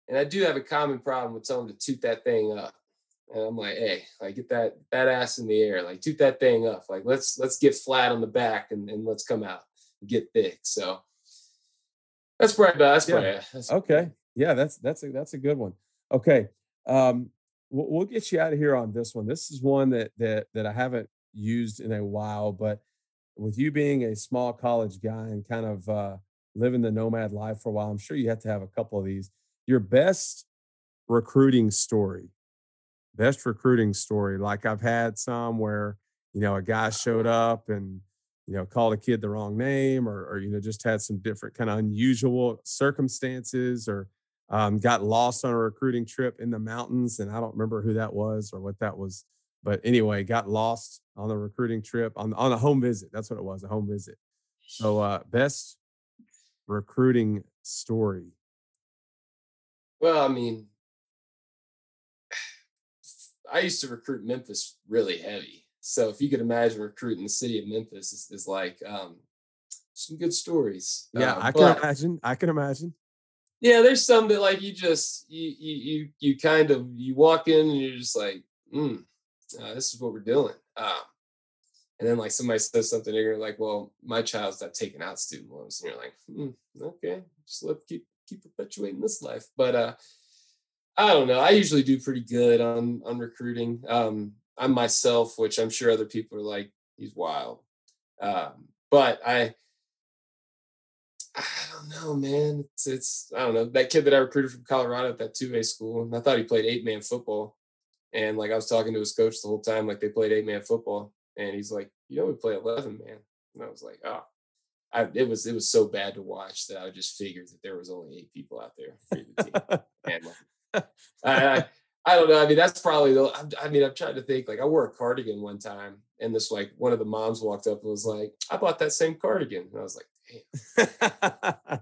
And I do have a common problem with telling them to toot that thing up. And I'm like, hey, like get that that ass in the air, like toot that thing up. Like let's let's get flat on the back and, and let's come out get thick. So that's about that's Yeah. that's, Okay. Yeah, that's that's a that's a good one. Okay. Um we'll, we'll get you out of here on this one. This is one that that that I haven't used in a while, but with you being a small college guy and kind of uh living the nomad life for a while, I'm sure you have to have a couple of these. Your best recruiting story. Best recruiting story. Like I've had some where, you know, a guy showed up and you know, called a kid the wrong name or, or you know, just had some different kind of unusual circumstances or um, got lost on a recruiting trip in the mountains. And I don't remember who that was or what that was. But anyway, got lost on the recruiting trip on, on a home visit. That's what it was, a home visit. So, uh, best recruiting story. well, I mean, I used to recruit Memphis really heavy. So if you could imagine recruiting the city of Memphis is, is like um, some good stories. Yeah, uh, I can imagine. I can imagine. Yeah, there's some that like you just you you you, you kind of you walk in and you're just like, mm, uh, this is what we're doing. Um, and then like somebody says something, and you're like, well, my child's not taking out student loans, and you're like, mm, okay, just let keep keep perpetuating this life. But uh, I don't know. I usually do pretty good on on recruiting. Um, I'm myself, which I'm sure other people are like, he's wild. Um, but I I don't know, man. It's, it's I don't know that kid that I recruited from Colorado at that two A school. And I thought he played eight man football, and like I was talking to his coach the whole time, like they played eight man football, and he's like, you know, we play eleven man, and I was like, oh, I, it was it was so bad to watch that I just figured that there was only eight people out there for the team. and like, I, I, I don't know. I mean, that's probably the. I mean, I'm trying to think. Like, I wore a cardigan one time, and this like one of the moms walked up and was like, "I bought that same cardigan," and I was like,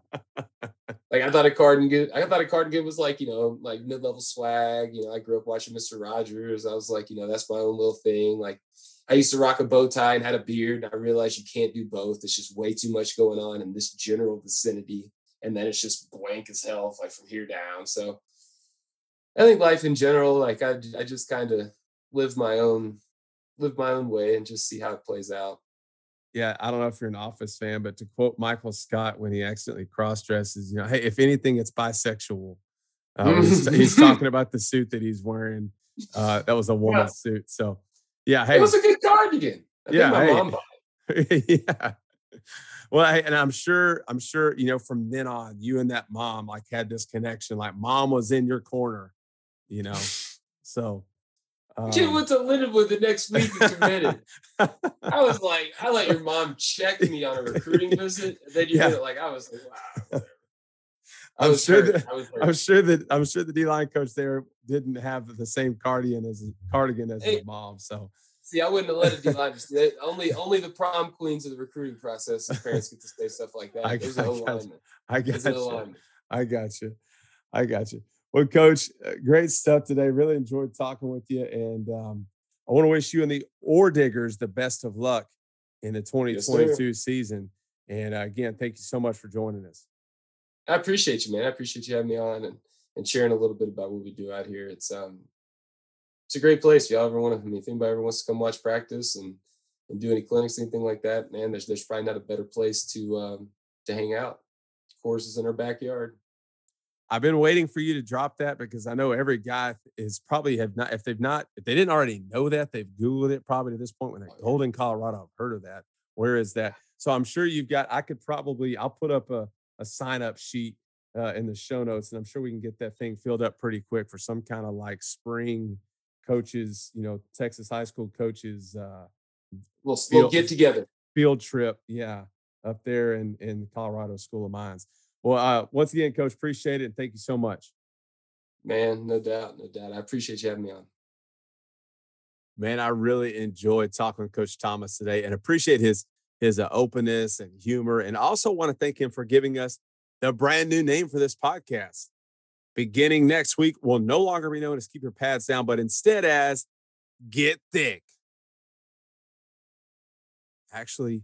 like I thought a cardigan, I thought a cardigan was like, you know, like mid-level swag. You know, I grew up watching Mr. Rogers. I was like, you know, that's my own little thing. Like I used to rock a bow tie and had a beard. And I realized you can't do both. It's just way too much going on in this general vicinity. And then it's just blank as hell, like from here down. So I think life in general, like I, I just kind of live my own, live my own way and just see how it plays out yeah, I don't know if you're an Office fan, but to quote Michael Scott when he accidentally cross dresses, you know, hey, if anything, it's bisexual. Uh, he's, he's, talking about the suit that he's wearing. Uh, that was a woman's yeah. suit. So, yeah, hey, it was a good cardigan. I yeah, hey. yeah. Well, and I'm sure, I'm sure, you know, from then on, you and that mom like had this connection. Like, mom was in your corner, you know. So, um, Kid went to Lindenwood the next week and committed. I was like, I let your mom check me on a recruiting visit, and then you yeah. did it like I was like, wow. I am sure that I'm sure that I'm sure the D line coach there didn't have the same cardigan as cardigan as hey, his mom. So see, I wouldn't have let a D line just only only the prom queens of the recruiting process. Parents get to say stuff like that. I, There's I, got you. I got you. I got you. I got you. Well, Coach, uh, great stuff today. Really enjoyed talking with you, and um, I want to wish you and the Ore Diggers the best of luck in the 2022 yes, season. And uh, again, thank you so much for joining us. I appreciate you, man. I appreciate you having me on and, and sharing a little bit about what we do out here. It's um, it's a great place. If y'all ever want to, I mean, if anybody ever wants to come watch practice and and do any clinics, anything like that, man, there's there's probably not a better place to um, to hang out. Coors is in our backyard. I've been waiting for you to drop that because I know every guy is probably have not if they've not if they didn't already know that they've googled it probably to this point when they're oh, Golden, Colorado. I've heard of that. Where is that? So I'm sure you've got. I could probably I'll put up a a sign up sheet uh, in the show notes, and I'm sure we can get that thing filled up pretty quick for some kind of like spring coaches. You know, Texas high school coaches. Uh, we'll, field, we'll get together field trip. Yeah, up there in in Colorado School of Mines. Well, uh, once again, Coach, appreciate it and thank you so much. Man, no doubt, no doubt. I appreciate you having me on. Man, I really enjoyed talking with Coach Thomas today and appreciate his his uh, openness and humor, and also want to thank him for giving us the brand new name for this podcast. Beginning next week, will no longer be known as Keep Your Pads Down, but instead as Get Thick. Actually,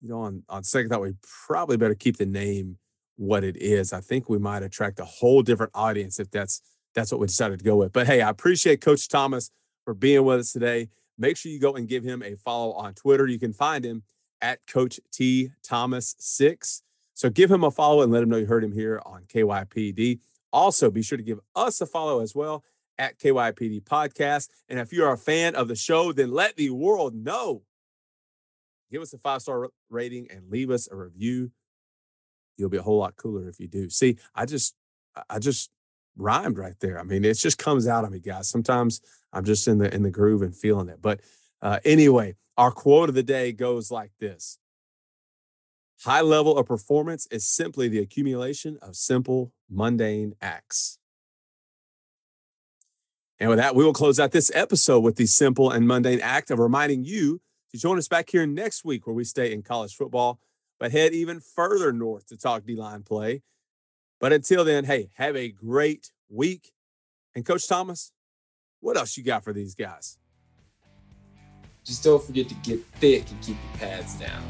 you know, on on second thought, we probably better keep the name what it is. I think we might attract a whole different audience if that's that's what we decided to go with. But hey, I appreciate Coach Thomas for being with us today. Make sure you go and give him a follow on Twitter. You can find him at Coach T Thomas six. So give him a follow and let him know you heard him here on KYPD. Also, be sure to give us a follow as well at KYPD Podcast. And if you're a fan of the show, then let the world know. Give us a five star rating and leave us a review you'll be a whole lot cooler if you do. See, I just I just rhymed right there. I mean, it just comes out of me, guys. Sometimes I'm just in the in the groove and feeling it. But uh, anyway, our quote of the day goes like this: High level of performance is simply the accumulation of simple, mundane acts. And with that, we will close out this episode with the simple and mundane act of reminding you to join us back here next week where we stay in college football but head even further north to talk D line play. But until then, hey, have a great week. And Coach Thomas, what else you got for these guys? just don't forget to get thick and keep your pads down.